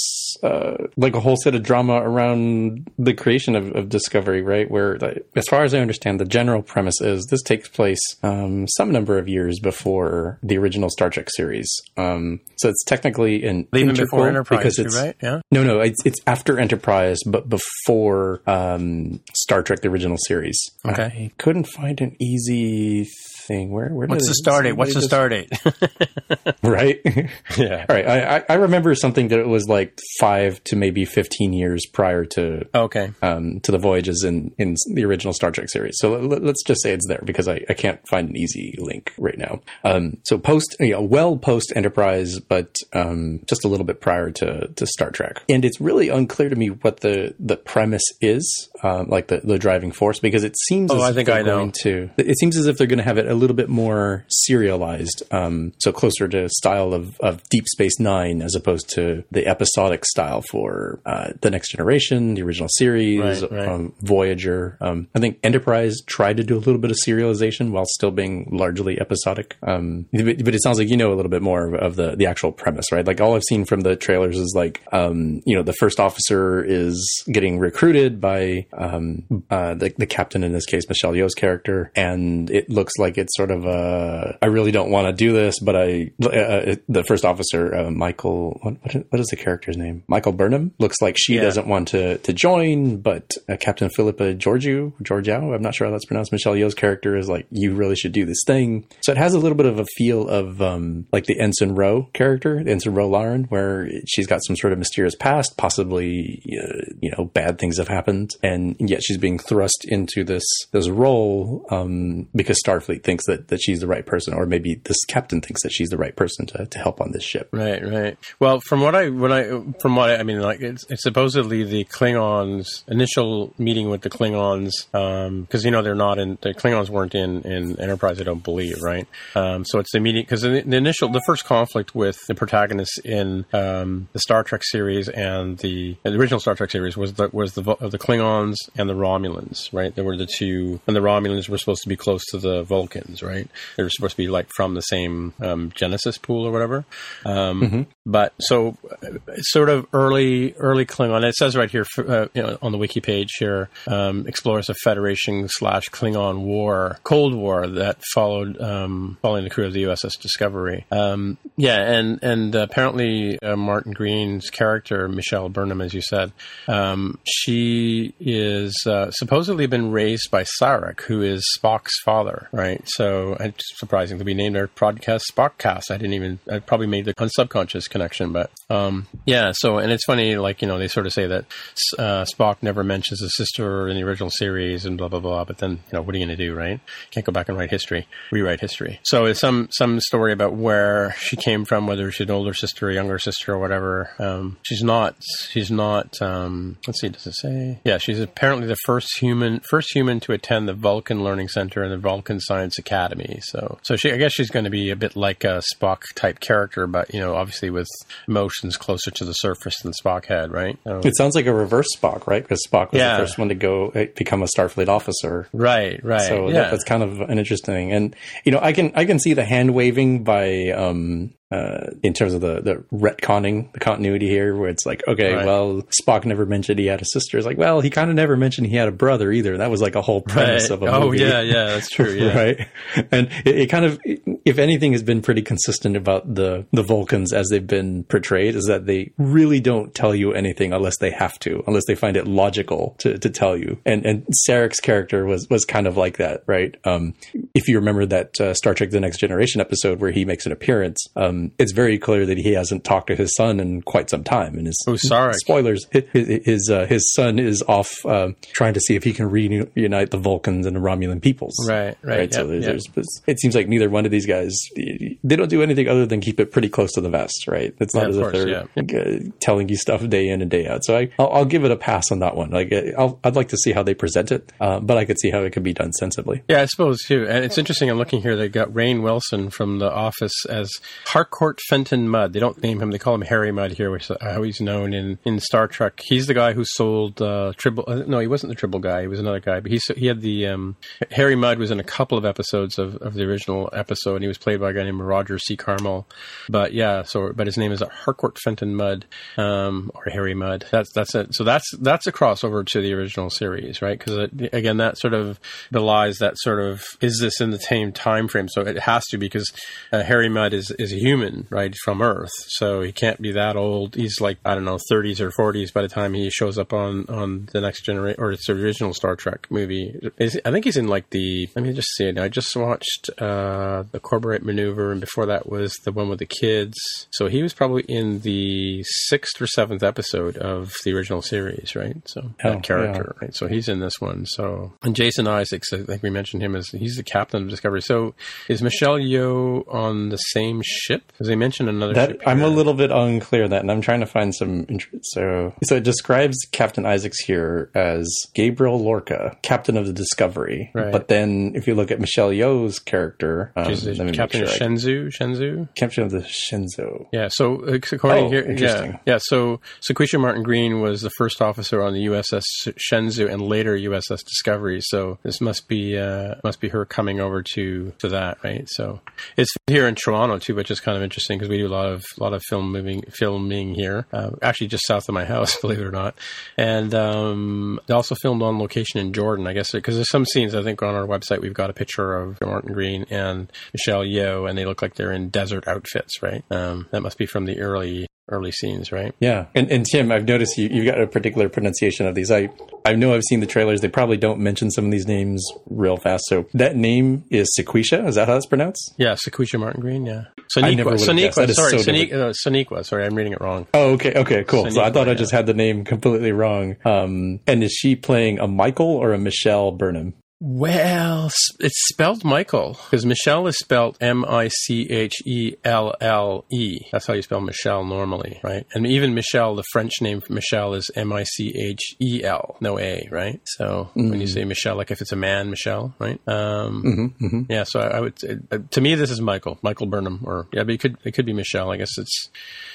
B: uh, like a whole set of drama around the creation of, of Discovery, right? Where, as far as I understand, the general premise is this takes place um, some number of years before the original Star Trek series. Um, so it's technically an
A: even before Enterprise, because it's right. Yeah.
B: No, no, it's, it's after Enterprise, but before um, Star Trek: The Original Series.
A: Okay.
B: I couldn't find an easy thing. Where, where
A: What's the star date? What's the star date? <laughs>
B: right.
A: yeah.
B: All right. I, I remember something that it was like five to maybe fifteen years prior to
A: okay
B: um, to the voyages in in the original Star Trek series. So let, us just say it's there because I, I can't find an easy link right now. Um, so post, you know, well post Enterprise, but um, just a little bit prior to to Star Trek, and it's really unclear to me what the the premise is, um, like the the driving force, because it seems.
A: Oh, I think I know.
B: To it seems as if they're going to have it a little bit more serialized, um, so closer to style of, of Deep Space Nine as opposed to the episodic style for uh, the Next Generation, the original series, right, right. Um, Voyager. Um, I think Enterprise tried to do a little bit of serialization while still being largely episodic. Um, but, but, it sounds like you know a little bit more of the the actual premise, right? Like all I've seen from the trailers is like, um, you know, the first officer is getting recruited by um, uh, the, the captain in this case, Michelle Yeoh's character, and it looks like it's sort of a I really don't want to do this, but I uh, the first officer, uh, Michael, what, what is the character's name? Michael Burnham looks like she
A: Yeah.
B: doesn't want to to join, but uh, Captain Philippa Georgiou, Georgiou, I'm not sure how that's pronounced. Michelle Yeoh's character is like, you really should do this thing. So it has a little bit of a feel of um, like the Ensign Ro character, Ensign Ro Laren, where she's got some sort of mysterious past, possibly uh, you know bad things have happened, and yet she's being thrust into this this role um, because Starfleet thinks that that she's the right person, or maybe this captain thinks that she's the right person to, to help on this ship.
A: Right, right. Well, from what I when I from what I, I mean, like it's, it's supposedly the Klingons' initial meeting with the Klingons, because you know they're not in the Klingons weren't in in Enterprise. I don't believe, right? Um, so it's the meeting because the, the initial the first conflict with the protagonists in um, the Star Trek series and the, the original Star Trek series was the was the the Klingons and the Romulans, right? They were the two, and the Romulans were supposed to be close to the Right? They're supposed to be like from the same um, Genesis pool or whatever. Um, But so, sort of early, early Klingon. It says right here uh, you know, on the wiki page here, um, explores a Federation slash Klingon war, Cold War that followed um, following the crew of the USS Discovery. Um, yeah, and and apparently uh, Martin Green's character Michelle Burnham, as you said, um, she is uh, supposedly been raised by Sarek, who is Spock's father, right? So it's surprising to be named our podcast Spockcast. I didn't even I probably made the unsubconscious connection, but um, yeah. So and it's funny, like you know, they sort of say that uh, Spock never mentions his sister in the original series and blah blah blah. But then you know, what are you going to do, right? Can't go back and write history, rewrite history. So it's some some story about where she came from, whether she's an older sister, or younger sister, or whatever. Um, she's not. She's not. Um, let's see. Does it say? Yeah, she's apparently the first human first human to attend the Vulcan Learning Center and the Vulcan Science Academy. So so she I guess she's going to be a bit like a Spock type character, but you know, obviously with emotions closer to the surface than Spock had, right? So-
B: It sounds like a reverse Spock, right? Because Spock was
A: Yeah.
B: the first one to go uh, become a Starfleet officer.
A: right, right.
B: So
A: yeah.
B: that, that's kind of an interesting, and you know, I can I can see the hand waving by um uh in terms of the the retconning the continuity here, where it's like, okay,
A: Right.
B: well, Spock never mentioned he had a sister. It's like, well, he kind of never mentioned he had a brother either. That was like a whole premise
A: Right.
B: of a
A: oh
B: movie.
A: yeah, yeah, that's true. <laughs> Yeah.
B: right? And it, it kind of, if anything, has been pretty consistent about the the Vulcans as they've been portrayed, is that they really don't tell you anything unless they have to, unless they find it logical to, to tell you. And and Sarek's character was was kind of like that, right? Um, if you remember that uh, Star Trek: The Next Generation episode where he makes an appearance, um, it's very clear that he hasn't talked to his son in quite some time, and his
A: Oh, Sarek.
B: spoilers. His his, uh, his son is off uh, trying to see if he can reunite the Vulcans and the Romulan peoples.
A: Right, right,
B: so
A: yep,
B: there's,
A: yep.
B: there's, it seems like neither one of these guys they don't do anything other than keep it pretty close to the vest, right? It's not
A: Yeah,
B: as if
A: course,
B: they're uh, telling you stuff day in and day out. So I, I'll, I'll give it a pass on that one. Like uh, I'll, I'd like to see how they present it, uh, but I could see how it could be done sensibly.
A: Yeah, I suppose too. And it's interesting. I'm looking here. They got Rainn Wilson from The Office as Harcourt Fenton Mudd. They don't name him. They call him Harry Mudd here, which is how he's known in, in Star Trek. He's the guy who sold uh, Tribble. Uh, no, he wasn't the Tribble guy. He was another guy. But he he had the um, Harry Mudd was in a couple of episodes of, of the original episode. And he was played by a guy named Roger C. Carmel. But yeah, so but his name is Harcourt Fenton Mudd um, or Harry Mudd. That's that's it. So that's that's a crossover to the original series, right? Because again, that sort of belies that sort of is this in the same time frame? So it has to because uh, Harry Mudd is is a human, right, from Earth. So he can't be that old. He's like I don't know, 30s or 40s by the time he shows up on on the next generation or it's the original Star Trek movie. Is, I think he's in like the. Let me just see it. I just watched uh, the Corbomite Maneuver, and before that was the one with the kids. So he was probably in the sixth or seventh episode of the original series, right? So
B: Oh,
A: that character, right? So he's in this one. So and Jason Isaacs, I think we mentioned him as he's the captain of Discovery. So is Michelle Yeoh on the same ship? Because they mentioned another
B: That
A: ship.
B: I'm a little bit unclear on that, and I'm trying to find some. int- So, so it describes Captain Isaacs here as Gabriel Lorca, captain of the Discovery.
A: Right.
B: But then, if you look at Michelle Yeoh's character, um,
A: Captain
B: sure.
A: Shenzhou. Shenzhou.
B: Captain of the Shenzhou.
A: Yeah. So uh, according
B: Oh,
A: here,
B: interesting.
A: yeah, yeah. So Sequisha Martin Green was the first officer on the USS Shenzhou and later USS Discovery. So this must be uh, must be her coming over to to that, right? So it's here in Toronto too, which is kind of interesting because we do a lot of lot of film moving filming here. Uh, actually, just south of my <laughs> house, believe it or not. And um, they also filmed on location in Jordan, I guess, because there's some scenes. I think on our website we've got a picture of Martin Green and Michelle Yeoh, and they look like they're in desert outfits, right? Um, that must be from the early early scenes, right?
B: Yeah, and and Tim, I've noticed you you've got a particular pronunciation of these. I I know I've seen the trailers. They probably don't mention some of these names real fast. So that name is Sequisha. Is that how it's pronounced?
A: Yeah, Sequisha Martin Green. Yeah,
B: I never
A: Sonequa.
B: would've guessed. That
A: Sonequa.
B: is
A: Sorry,
B: so
A: Sonequa, uh, Sonequa. Sorry, I'm reading it wrong.
B: Oh, okay, okay, cool. so I thought I
A: yeah.
B: just had the name completely wrong. Um, and is she playing a Michael or a Michelle Burnham?
A: Well, it's spelled Michael because Michelle is spelled M I C H E L L E. That's how you spell Michelle normally, right? And even Michelle, the French name for Michelle is M I C H E L, no A, right? So when you say Michelle, like if it's a man, Michelle, right? Um, Yeah, so I, I would. Uh, to me, this is Michael, Michael Burnham, or yeah, but it could it could be Michelle. I guess it's.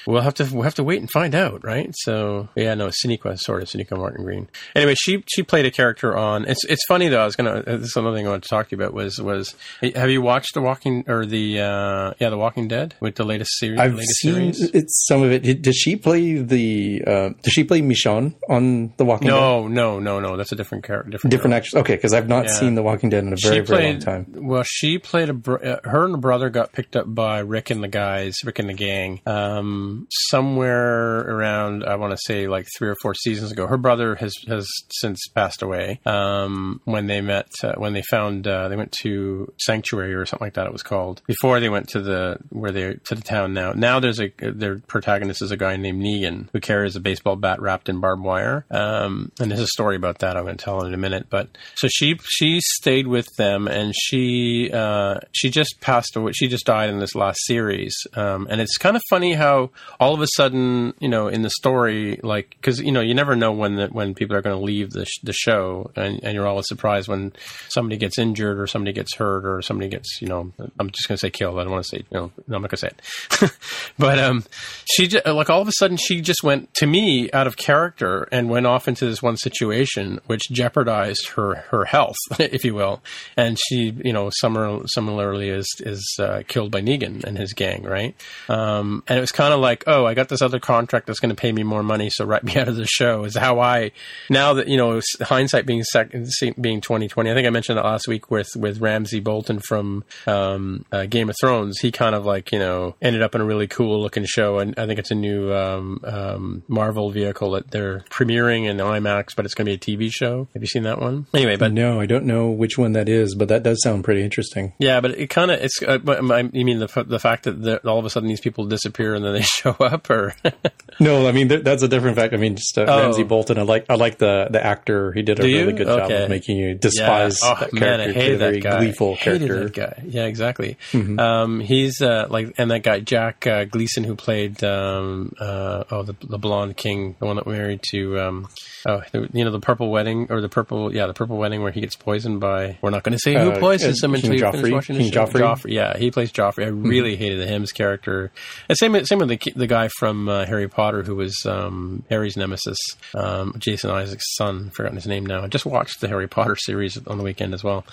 A: We'll have to we'll have to wait and find out, right? So yeah, no, Siniqua, sort of Siniqua Martin Green. Anyway, she she played a character on. It's it's funny though. I was gonna. Uh, this is another thing I wanted to talk to you about was was. Have you watched the Walking or the uh yeah the Walking Dead with the latest series?
B: I've
A: latest
B: seen
A: series?
B: it's some of it. Did- Does she play the? Uh, does she play Michonne on The Walking Dead?
A: No, no, no, no. That's a different character. Different.
B: Different
A: girl.
B: actress. Okay, because I've not
A: Yeah.
B: seen The Walking Dead in a very
A: she
B: very long time.
A: Well, she played a. Br- uh, her and her brother got picked up by Rick and the guys, Rick and the gang, um, somewhere around I want to say like three or four seasons ago. Her brother has has since passed away. Um, when they met, uh, when they found uh, they went to Sanctuary or something like that. It was called before they went to the where they to the town now. Now there's a their protagonist is a guy named Negan who carries a baseball bat wrapped in barbed wire. Um, and there's a story about that I'm going to tell in a minute. But so she she stayed with them and she uh, she just passed away. She just died in this last series. Um, and it's kind of funny how all of a sudden you know in the story like because you know you never know when the, when people are going to leave the sh- the show and, and you're always surprised when somebody gets injured or somebody gets hurt or somebody gets you know I'm just going to say killed. I don't want to say you know no, I'm not going to say it. <laughs> but um, she just, like all of a sudden she just went to me out of character and went off into this one situation which jeopardized her her health, <laughs> if you will, and she you know similar, similarly is is uh, killed by Negan and his gang, right? Um, and it was kind of like oh I got this other contract that's going to pay me more money, so write me <laughs> out of the show. Is how I now that you know hindsight being sec- being twenty twenty. I think I mentioned that last week with with Ramsay Bolton from um, uh, Game of Thrones. He kind of like you know ended up in a really cool looking show, and I think it's a new um, um, Marvel vehicle that they're premiering in IMAX, but it's going to be a TV show. Have you seen that one? Anyway, but
B: no, I don't know which one that is, but that does sound pretty interesting.
A: yeah, but it kind of it's. Uh, but I- you mean the the fact that all of a sudden these people disappear and then they <laughs> show up, or <laughs>
B: No, I mean th- that's a different fact. I mean, just uh,
A: Oh.
B: Ramsay Bolton. I like I like the the actor. He did a
A: Do
B: really
A: you?
B: good job of making you despise
A: Yeah.
B: That
A: Oh
B: character.
A: man, I hated that guy.
B: gleeful
A: Hated
B: character.
A: that guy. Yeah, exactly.
B: Mm-hmm.
A: Um, he's uh, like, and that guy Jack uh, Gleeson who played um, uh, oh the the blonde king, the one that married to um, oh you know the purple wedding or the purple yeah the purple wedding where he gets poisoned by we're not going to say who
B: Uh,
A: poisons him until you
B: Joffrey?
A: finish watching the
B: King
A: show.
B: Joffrey?
A: Yeah, he plays Joffrey. I really hated him, his character. And same same with the the guy from uh, Harry Potter who was um, Harry's nemesis, um, Jason Isaac's son. i Forgotten his name now. I just watched the Harry Potter series on the weekend as well.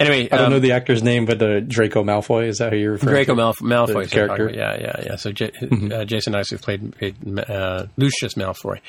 A: Anyway,
B: I don't
A: um,
B: know the actor's name, but uh, Draco Malfoy is that who you're referring
A: Draco
B: to?
A: Malf- Malfoy
B: The character?
A: Yeah, yeah, yeah. So J- uh, Jason Isaac played, played uh, Lucius Malfoy.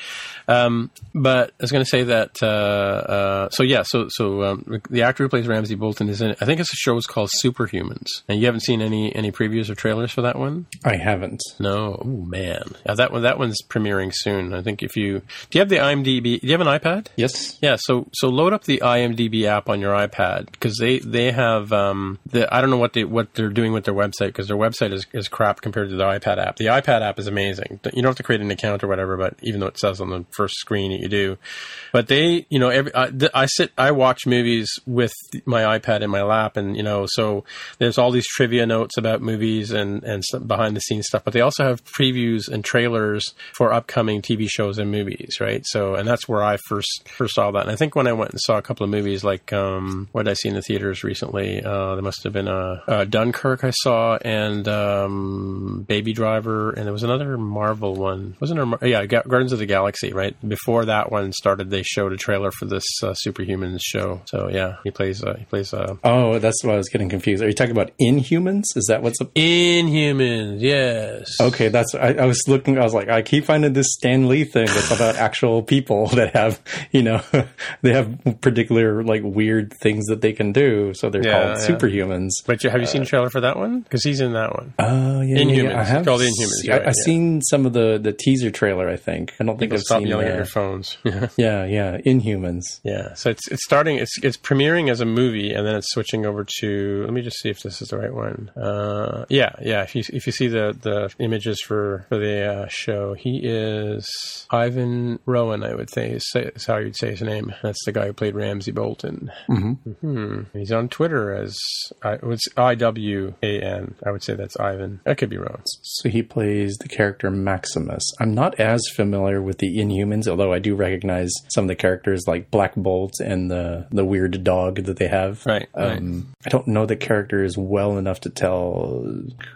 A: Um, but I was going to say that. Uh, uh, so yeah, so so um, the actor who plays Ramsay Bolton is in. I think it's a show is called Superhumans, and you haven't seen any any previews or trailers for that one.
B: I haven't.
A: No, oh man, yeah, that one that one's premiering soon. I think if you do you have the IMDb? Do you have an iPad?
B: Yes.
A: Yeah, so so load up the IMDb app on your iPad because they they have um the I don't know what they what they're doing with their website because their website is, is crap compared to the iPad app. The iPad app is amazing. You don't have to create an account or whatever, but even though it says on the first screen that you do, but they you know every I, I sit I watch movies with my iPad in my lap and you know so there's all these trivia notes about movies and and behind the scenes stuff, but they also have previews and trailers for upcoming TV shows and movies, right? So and that's where I first first saw that. And I think when I went and saw a couple of movies like like um, what did I see in the theaters recently? Uh, there must have been a, a Dunkirk I saw and um, Baby Driver, and there was another Marvel one. Wasn't there? Yeah, Guardians of the Galaxy. Right before that one started, they showed a trailer for this uh, Superhumans show. So yeah, he plays. Uh, he plays. Uh,
B: oh, that's why I was getting confused. Are you talking about Inhumans? Is that what's up?
A: Inhumans? Yes.
B: Okay, that's. I, I was looking. I was like, I keep finding this Stan Lee thing that's about <laughs> actual people that have, you know, <laughs> they have particular like weird things that they can do. So they're yeah, called yeah. superhumans.
A: But have you seen a trailer for that one? Because he's in that one.
B: Oh yeah,
A: Inhumans.
B: Yeah,
A: I have called Inhumans.
B: Right, I, have seen some of the the teaser trailer. I think I don't
A: People
B: think I've
A: stop
B: seen
A: yelling
B: the,
A: at your phones. <laughs>
B: yeah, yeah, Inhumans.
A: Yeah, so it's it's starting. It's it's premiering as a movie, and then it's switching over to. Let me just see if this is the right one. Uh, yeah, yeah. If you if you see the the images for for the uh, show, he is Ivan Rowan. I would say is how you'd say his name. That's the guy who played Ramsay Bolton.
B: Mm-hmm.
A: Mm-hmm. He's on Twitter as I, it's I W A N. I would say that's Ivan. I could be wrong.
B: So he plays the character Maximus. I'm not as familiar with the Inhumans, although I do recognize some of the characters like Black Bolt and the the weird dog that they have.
A: Right. Um,
B: right. I don't know the characters well enough to tell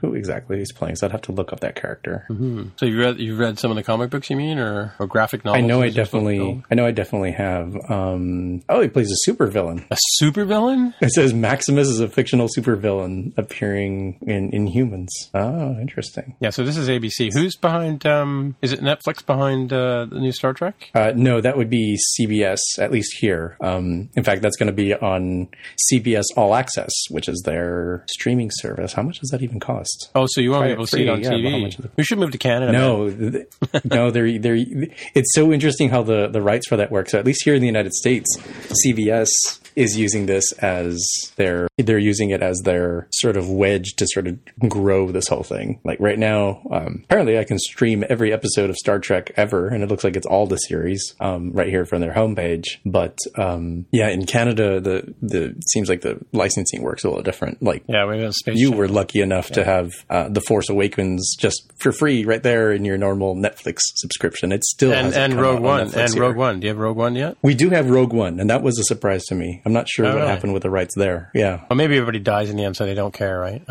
B: who exactly he's playing, so I'd have to look up that character.
A: Mm-hmm. So you read you read some of the comic books, you mean, or, or graphic novels?
B: I know I definitely I know I definitely have. Um, oh, he plays a supervillain.
A: A supervillain?
B: It says Maximus is a fictional supervillain appearing in Inhumans. Oh, interesting.
A: Yeah. So this is ABC. Who's behind? Um, is it Netflix behind uh, the new Star Trek?
B: Uh, no, that would be CBS. At least here. Um, in fact, that's going to be on CBS All Access, which is their streaming service. How much does that even cost?
A: Oh, so you won't be able to see it on
B: yeah,
A: TV? We should move to Canada.
B: No, <laughs> no, they're they're. It's so interesting how the the rights for that work. So at least here in the United States, CBS is using this as their they're using it as their sort of wedge to sort of grow this whole thing. Like right now, um, apparently I can stream every episode of Star Trek ever, and it looks like it's all the series um, right here from their homepage. But um, yeah, in Canada, the the it seems like the licensing works a little different. Like
A: yeah, we have space.
B: You channel. were lucky enough yeah. to have uh, the Force Awakens just for free right there in your normal Netflix subscription. It still
A: and, and Rogue One on and here. Rogue One. Do you have Rogue One yet?
B: We do have Rogue One, and that was a surprise to me. I'm not sure oh, what really? happened with the rights there. Yeah.
A: Well, maybe everybody dies in the end, so they don't care, right?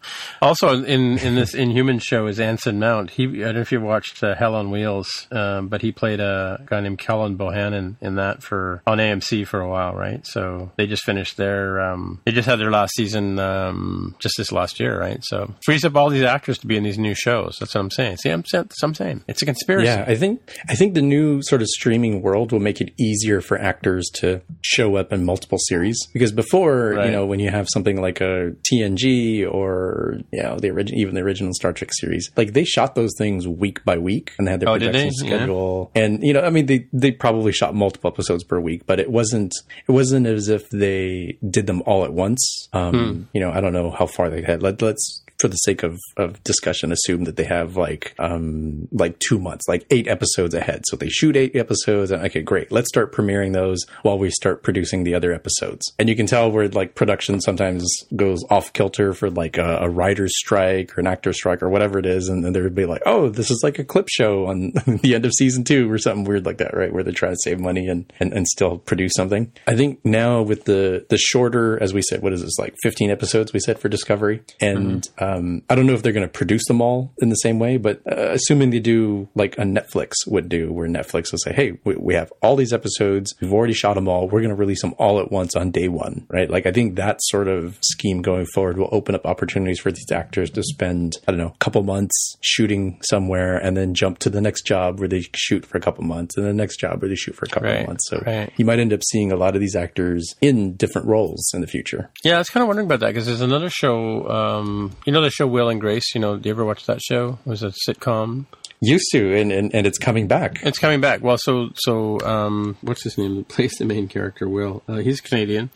A: <laughs> also, in in this Inhuman show is Anson Mount. He I don't know if you watched uh, Hell on Wheels, um, but he played a guy named Cullen Bohannon in that for on AMC for a while, right? So they just finished their um, they just had their last season um, just this last year, right? So frees up all these actors to be in these new shows. That's what I'm saying. See, I'm, I'm saying it's a conspiracy.
B: Yeah, I think I think the new sort of streaming world will make it easier for actors to show up in multiple series because before, right. you know, when you have something like a TNG or you know the original, even the original Star Trek series, like they shot those things week by week and they had their
A: oh,
B: production schedule. Yeah. And you know, I mean, they they probably shot multiple episodes per week, but it wasn't it wasn't as if they did them all at once. Um, hmm. You know, I don't know how far they had. Let, let's for the sake of, of discussion, assume that they have like um, like two months, like eight episodes ahead. So they shoot eight episodes, and okay, great. Let's start premiering those while we start producing the other episodes. And you can tell where like production sometimes goes off kilter for like a, a writer's strike or an actor strike or whatever it is, and then there would be like, oh, this is like a clip show on <laughs> the end of season two or something weird like that, right? Where they're trying to save money and, and, and still produce something. I think now with the the shorter, as we said, what is this like fifteen episodes we said for Discovery, and mm-hmm. Um, I don't know if they're going to produce them all in the same way, but uh, assuming they do like a Netflix would do, where Netflix will say, "Hey, we, we have all these episodes, we've already shot them all, we're going to release them all at once on day one," right? Like I think that sort of scheme going forward will open up opportunities for these actors to spend I don't know a couple months shooting somewhere and then jump to the next job where they shoot for a couple months and the next job where they shoot for a couple
A: right,
B: months. So
A: right.
B: you might end up seeing a lot of these actors in different roles in the future.
A: Yeah, I was kind of wondering about that because there's another show, um, you know, the show Will and Grace. You know, do you ever watch that show? It was a sitcom.
B: Used to, and, and, and it's coming back.
A: It's coming back. Well, so so um, what's his name? Plays the main character, Will. Uh, he's Canadian.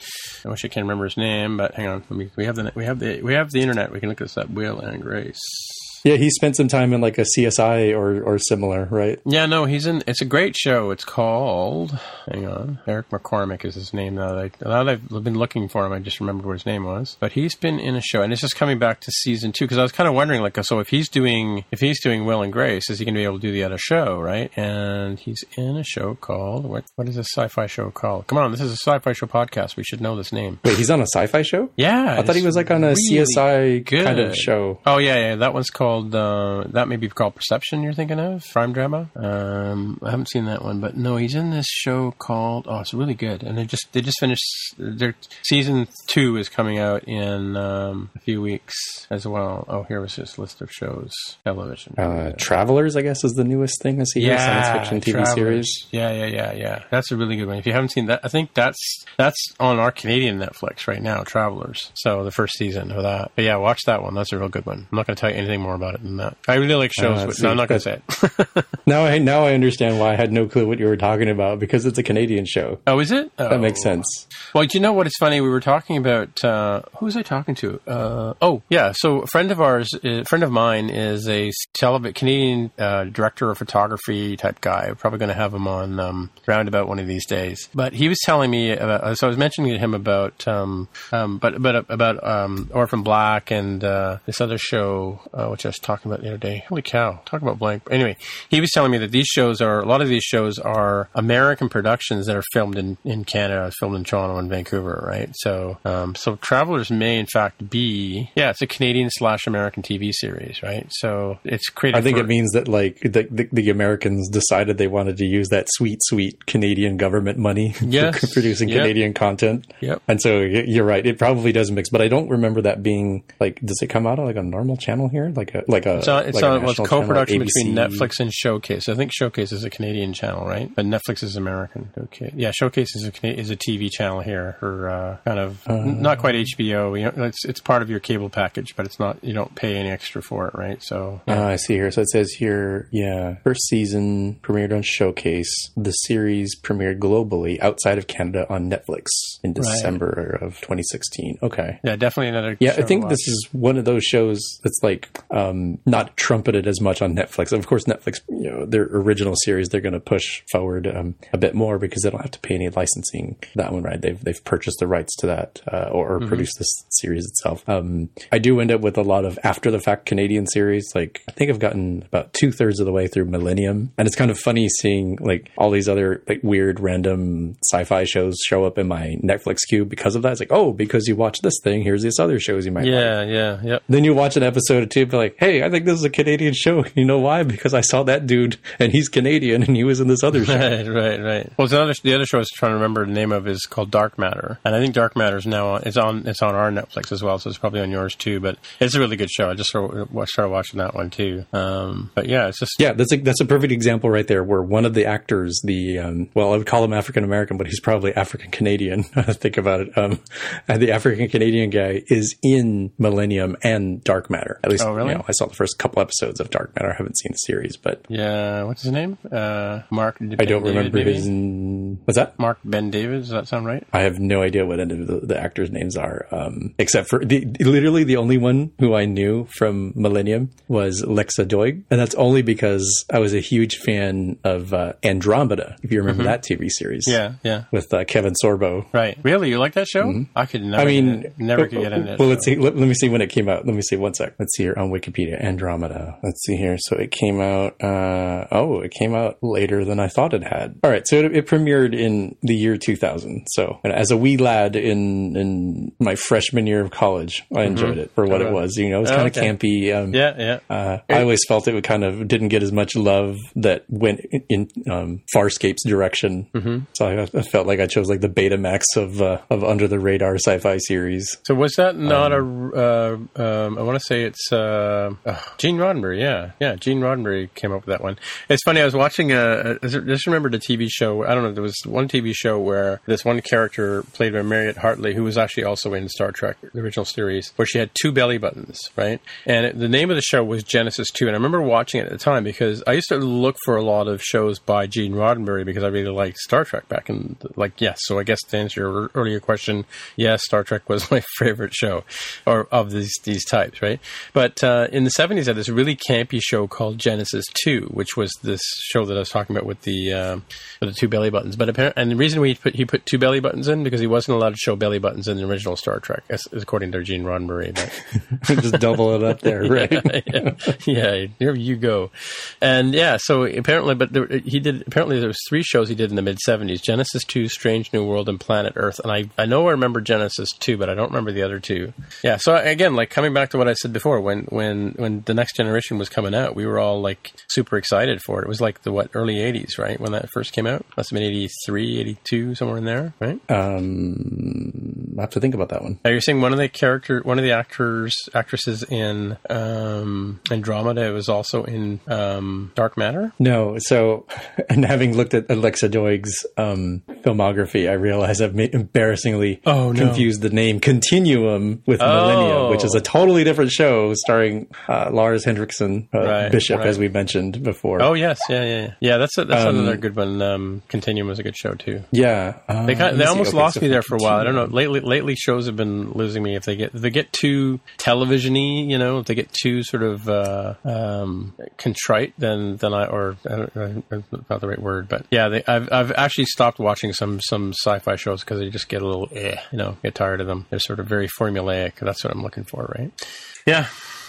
A: I wish I can't remember his name, but hang on. We, we have the we have the we have the internet. We can look this up. Will and Grace.
B: Yeah, he spent some time in like a CSI or or similar, right?
A: Yeah, no, he's in. It's a great show. It's called. Hang on, Eric McCormack is his name. Now that, I, now that I've been looking for him, I just remembered what his name was. But he's been in a show, and it's just coming back to season two because I was kind of wondering, like, so if he's doing if he's doing Will and Grace, is he going to be able to do the other show, right? And he's in a show called what? What is this sci-fi show called? Come on, this is a sci-fi show podcast. We should know this name.
B: Wait, he's on a sci-fi show?
A: Yeah,
B: I thought he was like on a
A: really
B: CSI kind of show.
A: Oh yeah, yeah. That one's called. Uh, that may be called Perception. You're thinking of crime drama. Um, I haven't seen that one, but no, he's in this show called. Oh, it's really good. And they just they just finished their season two is coming out in um, a few weeks as well. Oh, here was his list of shows, television.
B: Uh, Travelers, I guess, is the newest thing I see here. Science fiction TV
A: Travelers.
B: series.
A: Yeah, yeah, yeah, yeah. That's a really good one. If you haven't seen that, I think that's that's on our Canadian Netflix right now. Travelers. So the first season of that. But yeah, watch that one. That's a real good one. I'm not going to tell you anything more about it than that. I really like shows,
B: Uh,
A: but no, I'm not going to say it. <laughs> <laughs>
B: Now I now I understand why I had no clue what you were talking about because it's a Canadian show.
A: oh, is it?
B: That makes sense.
A: Well, do you know what? It's funny. We were talking about uh, who was I talking to? Uh, oh, yeah. So a friend of ours, a friend of mine, is a television Canadian uh, director of photography type guy. We're probably going to have him on um, roundabout one of these days. But he was telling me, about, so I was mentioning to him about, um, um, but but about um, Orphan Black and uh, this other show uh, which I was talking about the other day. Holy cow! Talk about blank. Anyway, he was telling me that these shows are a lot of these shows are American productions that are filmed in, in Canada, filmed in Toronto and Vancouver, right? So, um, so Travelers may in fact be, yeah, it's a Canadian slash American TV series, right? So it's created.
B: I think
A: for-
B: it means that like the, the the Americans decided they wanted to use that sweet sweet Canadian government money <laughs>
A: Yes.
B: for producing
A: Yep.
B: Canadian content.
A: Yep.
B: And so you're right. It probably does mix, but I don't remember that being like. Does it come out on like a normal channel here? Like a like a
A: It's on, it's
B: like a
A: on well, it's co-production between Netflix and Showcase. I think Showcase is a Canadian channel, right? But Netflix is American. Okay, yeah, Showcase is a is a TV channel here for uh, kind of n- not quite HBO. You know, it's it's part of your cable package, but it's not. You don't pay any extra for it, right? So
B: Ah, I see here. So it says here, yeah, first season premiered on Showcase. The series premiered globally outside of Canada on Netflix in December of 2016. Okay.
A: yeah, definitely another.
B: Yeah, I think this is one of those shows that's like um, not trumpeted as much on Netflix. Of course, Netflix, you know, their original series they're going to push forward um, a bit more because they don't have to pay any licensing that one, right? They've they've purchased the rights to that uh, or, or produced this series itself. Um, I do end up with a lot of after the fact Canadian series. Like I think I've gotten about two thirds of the way through Millennium, and it's kind of funny seeing like all these other like weird random sci-fi shows show up in my Netflix queue because of that. It's like, oh, because you watch this thing, here's these other shows you might like.
A: Yeah, yeah.
B: Then you watch an episode or two and be like, hey, I think this is a Canadian show. <laughs> You know why? Because I saw that dude and he's Canadian and he was in this other <laughs> show.
A: Right, right, right. Well, another the other show I was trying to remember the name of is called Dark Matter, and I think Dark Matter is now on, it's on it's on our Netflix as well, so it's probably on yours too. But it's a really good show. I just started, watching that one too. Um, but yeah, it's just
B: Yeah, that's a, that's a perfect example right there where one of the actors, the, um, well, I would call him African American, but he's probably African Canadian. <laughs> I think about it. Um, and the African Canadian guy is in Millennium and Dark Matter. At least,
A: Oh, really?
B: you know, I saw the first couple episodes of Dark Matter. I haven't seen the series, but
A: yeah. What's his name? Uh, Mark.
B: I don't remember his. What's that?
A: Mark Ben David. Does that sound right?
B: I have no idea what any of the, the actors' names are, um, except for the literally the only one who I knew from Millennium was Lexa Doig, and that's only because I was a huge fan of uh, Andromeda. If you remember that TV series,
A: Mm-hmm. Yeah, yeah.
B: with uh, Kevin Sorbo.
A: Right. Really, you like that show? I could never.
B: I mean,
A: never could get into it.
B: Well, let's see. Let, let me see when it came out. Let me see one sec. Let's see here on Wikipedia. Andromeda. Let's see here. So it came out. Uh, oh, it came out later than I thought it had. All right. So it, it premiered in the year 2000. So as a wee lad in in my freshman year of college, I enjoyed it for what it was. You know, it was
A: Oh,
B: kind of
A: okay.
B: campy. Um,
A: Yeah, yeah.
B: uh, I always felt it would kind of didn't get as much love that went in, in um, Farscape's direction. Mm-hmm. So I, I felt like I chose like the Betamax of uh, of under the radar sci-fi series.
A: So was that not
B: Um,
A: a? Uh, um, I want to say it's uh, oh, Gene Roddenberry. Yeah, yeah. Gene Roddenberry came up with that one. It's funny. I was watching a. I just remembered a TV show. I don't know. There was one TV show where this one character played by Mariette Hartley, who was actually also in Star Trek, the original series, where she had two belly buttons, right? And it, the name of the show was Genesis Two. And I remember watching it at the time because I used to look for a lot of shows by Gene Roddenberry because I really liked Star Trek back in like yes. So I guess to answer your earlier question, yes, Star Trek was <laughs> my favorite show, or of these these types, right? But uh, in the seventies, I had this really campy show called Genesis Two, which was this show that I was talking about with the um, with the two belly buttons. But apparently, and the reason we put he put two belly buttons in because he wasn't allowed to show belly buttons in the original Star Trek, as, according to Gene Roddenberry. But <laughs>
B: Just double it up there, <laughs> right?
A: yeah, yeah, here you go. And yeah, so apparently, but there, he did. Apparently, there was three shows he did in the mid seventies: Genesis Two, Strange New World, and Planet Earth. And I, I know I remember Genesis Two, but I don't remember the other two. Yeah. So again, like coming back to what I said before, when when when the Next Generation was coming out, we were all like super excited for it. It was like the what early eighties, right? When that first came out, must have been 83, 82, somewhere in there, right?
B: Um, I have to think about that one.
A: Now you're saying one of the character, one of the actors, actresses in um, Andromeda was also in um, Dark Matter.
B: No, so <laughs> and having looked at Alexa Doig's um, filmography, I realize I've ma- embarrassingly
A: Oh, no.
B: confused the name Continuum with Millennia, which is a totally different show starring uh, Lance Henriksen, uh,
A: Right,
B: Bishop,
A: right.
B: as we mentioned before.
A: Oh yes, yeah, yeah, yeah. Yeah, that's a, that's another good one. Um, Continuum was a good show too.
B: yeah. Uh,
A: They kind
B: let
A: they
B: me see.
A: almost
B: Okay,
A: lost
B: so
A: me there for a while. I don't know. Lately, lately shows have been losing me. If they get if they get too televisiony, you know, if they get too sort of uh, um, contrite, then then I or I don't, I don't, not the right word, but yeah, they, I've I've actually stopped watching some some sci-fi shows because they just get a little eh, you know, get tired of them. They're sort of very formulaic. That's what I'm looking for, right? Yeah.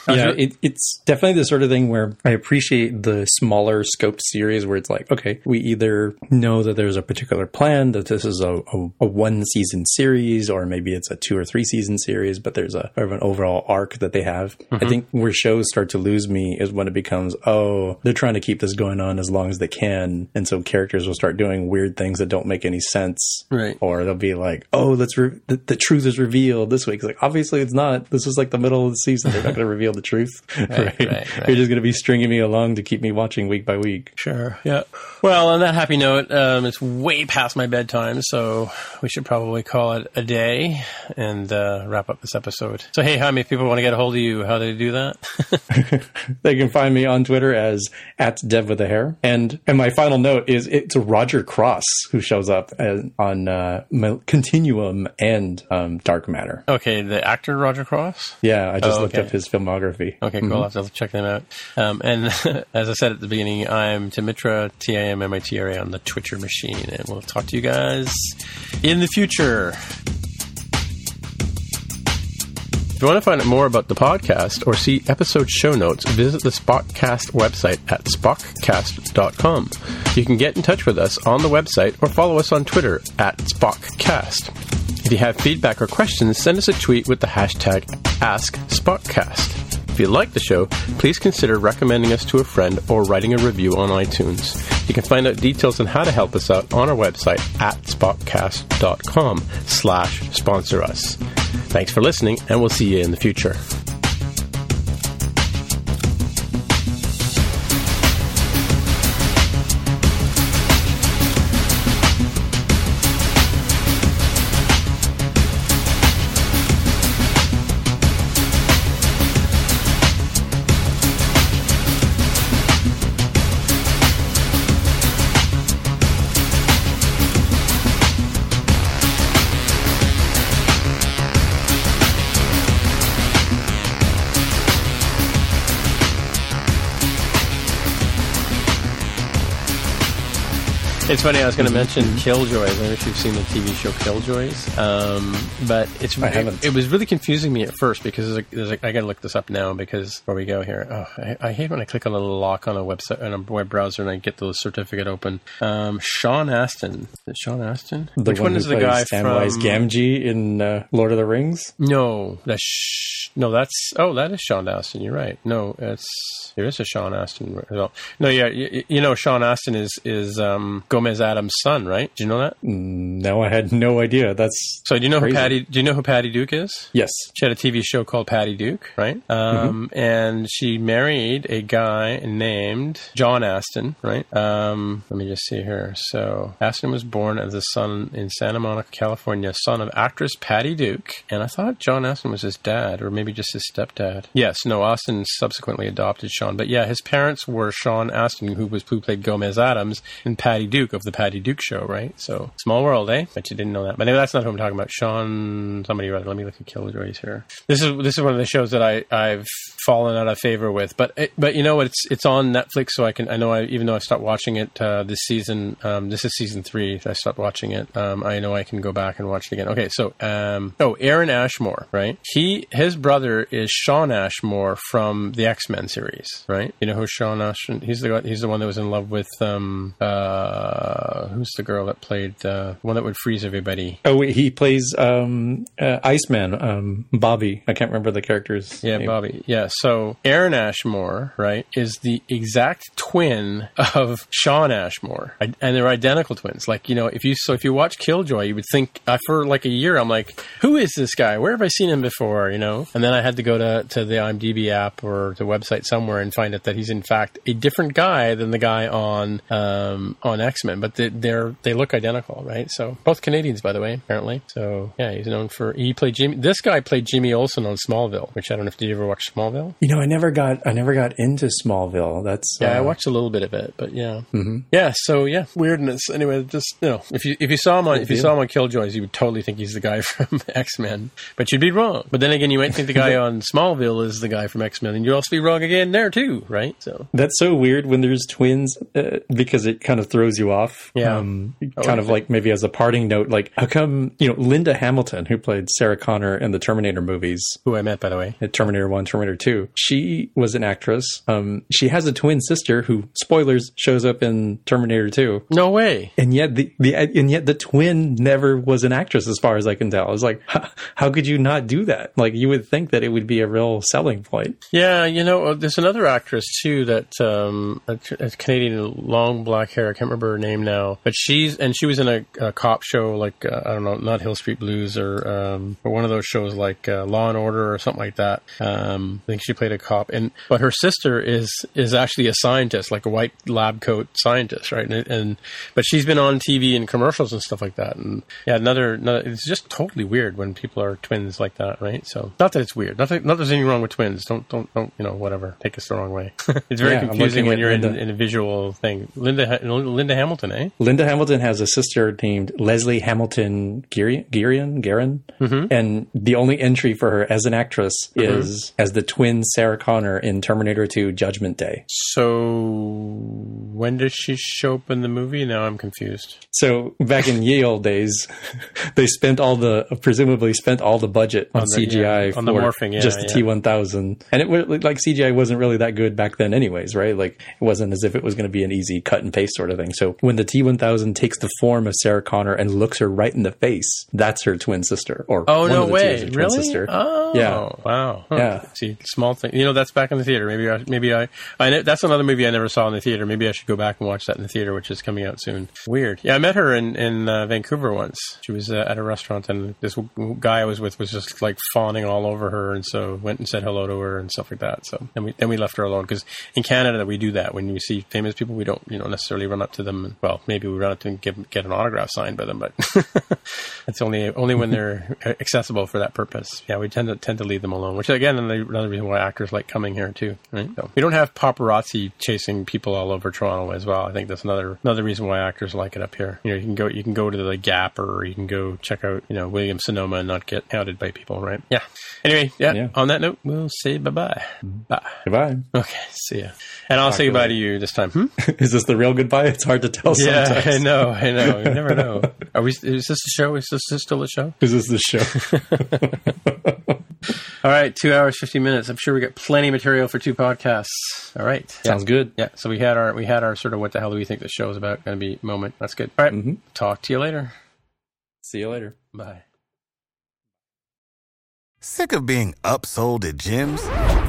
B: Yeah, it, it's definitely the sort of thing where I appreciate the smaller scoped series where it's like, okay, we either know that there's a particular plan that this is a, a, a one season series, or maybe it's a two or three season series, but there's a sort of an overall arc that they have. I mm-hmm. think where shows start to lose me is when it becomes, oh, they're trying to keep this going on as long as they can, and so characters will start doing weird things that don't make any sense,
A: Right.
B: Or they'll be like, oh, let's re- the, the truth is revealed this week. It's like obviously it's not. This is like the middle of the season. They're not going <laughs> to reveal the truth. <laughs> Right,
A: right, right.
B: You're just going to be stringing me along to keep me watching week by week.
A: Sure. Yeah. Well, on that happy note, um, it's way past my bedtime, so we should probably call it a day and uh, wrap up this episode. So, hey, how many people want to get a hold of you? How do they do that? <laughs> <laughs>
B: They can find me on Twitter as at Dev with a hair. And and my final note is it's Roger Cross who shows up as, on uh, Mil- Continuum and um, Dark Matter.
A: okay, the actor Roger Cross.
B: Yeah, I just
A: Oh,
B: looked up his filmography.
A: Okay, cool. I'll have to check them out. Um, and <laughs> as I said at the beginning, I'm Timmitra, T I M M I T R A on the Twitcher machine, and we'll talk to you guys in the future. If you want to find out more about the podcast or see episode show notes, visit the Spockcast website at spockcast.com. You can get in touch with us on the website or follow us on Twitter at Spockcast. If you have feedback or questions, send us a tweet with the hashtag AskSpockcast. If you like the show, please consider recommending us to a friend or writing a review on iTunes. You can find out details on how to help us out on our website at spockcast.com slash sponsor us. Thanks for listening, and we'll see you in the future. Funny. I was going to mention Killjoys. I don't know if you've seen the TV show Killjoys, um, but it's it, it was really confusing me at first because there's a, there's a, I got to look this up now because where we go here. Oh, I, I hate when I click on a little lock on a website on a web browser and I get the certificate open. Um, Sean Astin. Is it Sean Astin?
B: The
A: Which
B: one,
A: one is the guy
B: Samwise
A: from?
B: Gamgee in uh, Lord of the Rings.
A: No, that's sh- no, that's oh, that is Sean Astin. You're right. No, it's there is a Sean Astin. Well, no, yeah, you, you know, Sean Astin is is um, Gomez Addams' son, right? Do you know that?
B: No, I had no idea. That's
A: So do you know
B: Crazy.
A: who Patty? Do you know who Patty Duke is?
B: yes.
A: She had a TV show called Patty Duke, right? Um, And she married a guy named John Astin, right? Um, let me just see here. So Astin was born as a son in Santa Monica, California, son of actress Patty Duke. And I thought John Astin was his dad, or maybe maybe just his stepdad. Yes, no, Astin subsequently adopted Sean, but yeah, his parents were Sean Astin, who was who played Gomez Addams, and Patty Duke of the Patty Duke Show, right? So small world, eh? But you didn't know that. But anyway, that's not who I'm talking about. Sean, somebody rather. Let me look at Killjoys here. This is this is one of the shows that I I've fallen out of favor with, but it, but you know what? It's it's on Netflix, so I can I know I even though I stopped watching it uh, this season. Um, this is season three. I stopped watching it. Um, I know I can go back and watch it again. Okay, so um, oh, Aaron Ashmore, right? He his brother is Shawn Ashmore from the X Men series, right? You know who Shawn Ashmore? He's the he's the one that was in love with um uh who's the girl that played uh, the one that would freeze everybody?
B: Oh, he plays um, uh, Iceman, um, Bobby. I can't remember the character's
A: Yeah,
B: name.
A: Bobby. Yeah. So Aaron Ashmore, right, is the exact twin of Shawn Ashmore, I- and they're identical twins. Like you know, if you so if you watch Killjoy, you would think uh, for like a year, I'm like, who is this guy? Where have I seen him before? You know, and then I had to go to to the IMDb app or the website somewhere and find out that he's in fact a different guy than the guy on um, on X Men, but they, they're they look identical, right? So both Canadians, by the way, apparently. So yeah, he's known for he played Jimmy. This guy played Jimmy Olsen on Smallville, which I don't know if did you ever watch Smallville.
B: You know, I never got I never got into Smallville. That's
A: Yeah, I
B: uh,
A: watched a little bit of it, but yeah, mm-hmm. yeah. So yeah, weirdness. Anyway, just you know, if you if you saw him on if you saw him on Killjoys, you would totally think he's the guy <laughs> from X Men, but you'd be wrong. But then again, you might think the guy <laughs> on Smallville is the guy from X Men, and you'd also be wrong again there too, right? So
B: That's so weird when there's twins uh, because it kind of throws you off.
A: Yeah.
B: Um,
A: Oh,
B: kind of like maybe as a parting note, like how come, you know, Linda Hamilton, who played Sarah Connor in the Terminator movies,
A: who I met, by the way.
B: at Terminator 1, Terminator 2, she was an actress. Um, she has a twin sister who, spoilers, shows up in Terminator 2.
A: No way.
B: And yet the, the and yet the twin never was an actress as far as I can tell. I was like, how, how could you not do that? Like you would think that it would be a real selling point.
A: Yeah, you know, uh, there's another actress too that um, a, a Canadian, long black hair. I can't remember her name now, but she's and she was in a, a cop show like uh, I don't know, not Hill Street Blues or um, or one of those shows like uh, Law and Order or something like that. Um, I think she played a cop, and but her sister is is actually a scientist, like a white lab coat scientist, right? And, and but she's been on TV and commercials and stuff like that. And yeah, another, another it's just totally weird when people are twins like that, right? So not that it's weird, not that, not that there's anything wrong with twins. Don't don't don't you know whatever take us the wrong way. <laughs> it's very
B: Yeah,
A: confusing when you're in, in a visual thing. Linda Linda Hamilton, eh?
B: Linda Hamilton has a sister named Leslie Hamilton Girian, Garin,
A: Mm-hmm.
B: and the only entry for her as an actress is as the twin Sarah Connor in Terminator 2 Judgment Day.
A: So when does she show up in the movie? Now I'm confused.
B: So back in ye old days, <laughs> they spent all the presumably spent all the budget on,
A: On the-
B: CGI
A: yeah, on the morphing, yeah,
B: just the
A: yeah.
B: T1000, and it was like CGI wasn't really that good back then, anyways, right? Like it wasn't as if it was going to be an easy cut and paste sort of thing. So when the T1000 takes the form of Sarah Connor and looks her right in the face, that's her twin sister. Or
A: Oh
B: one
A: no
B: of the two is her twin
A: Really?
B: Sister.
A: Oh
B: Yeah.
A: Wow. Huh.
B: Yeah.
A: See, small thing. You know, that's back in the theater. Maybe I, maybe I, I. That's another movie I never saw in the theater. Maybe I should go back and watch that in the theater, which is coming out soon. Weird. Yeah, I met her in in uh, Vancouver once. She was uh, at a restaurant, and this guy I was with was just like fawning all over her, and so went and said hello to her and stuff like that. So then we then we left her alone because in Canada we do that when we see famous people, we don't you know necessarily run up to them. And, well, maybe we run up to them and give, get an autograph signed by them, but <laughs> it's only only when they're <laughs> accessible for that purpose. Yeah, we tend to tend to leave them alone, which again another reason why actors like coming here too. Right? So we don't have paparazzi chasing people all over Toronto as well. I think that's another another reason why actors like it up here. You know, you can go you can go to the Gap or you can go check out you know William Sonoma and not get hounded by people. Right? Yeah. Anyway, yeah.
B: Yeah.
A: On that note, we'll say bye bye. Bye.
B: Goodbye.
A: Okay. See ya. And I'll say goodbye to you this time. <laughs> Hmm?
B: Is this the real goodbye? It's hard to tell
A: Yeah,
B: sometimes.
A: I know. I know. You <laughs> never know. Are we? Is this a show? Is this still a show?
B: Is this the show? <laughs>
A: All right, two hours fifty minutes. I'm sure we got plenty of material for two podcasts. All right,
B: Sounds good.
A: Yeah. So we had our we had our sort of what the hell do we think the show is about going to be moment. That's good. All right. Mm-hmm. Talk to you later.
B: See you later.
A: Bye.
C: Sick of being upsold at gyms?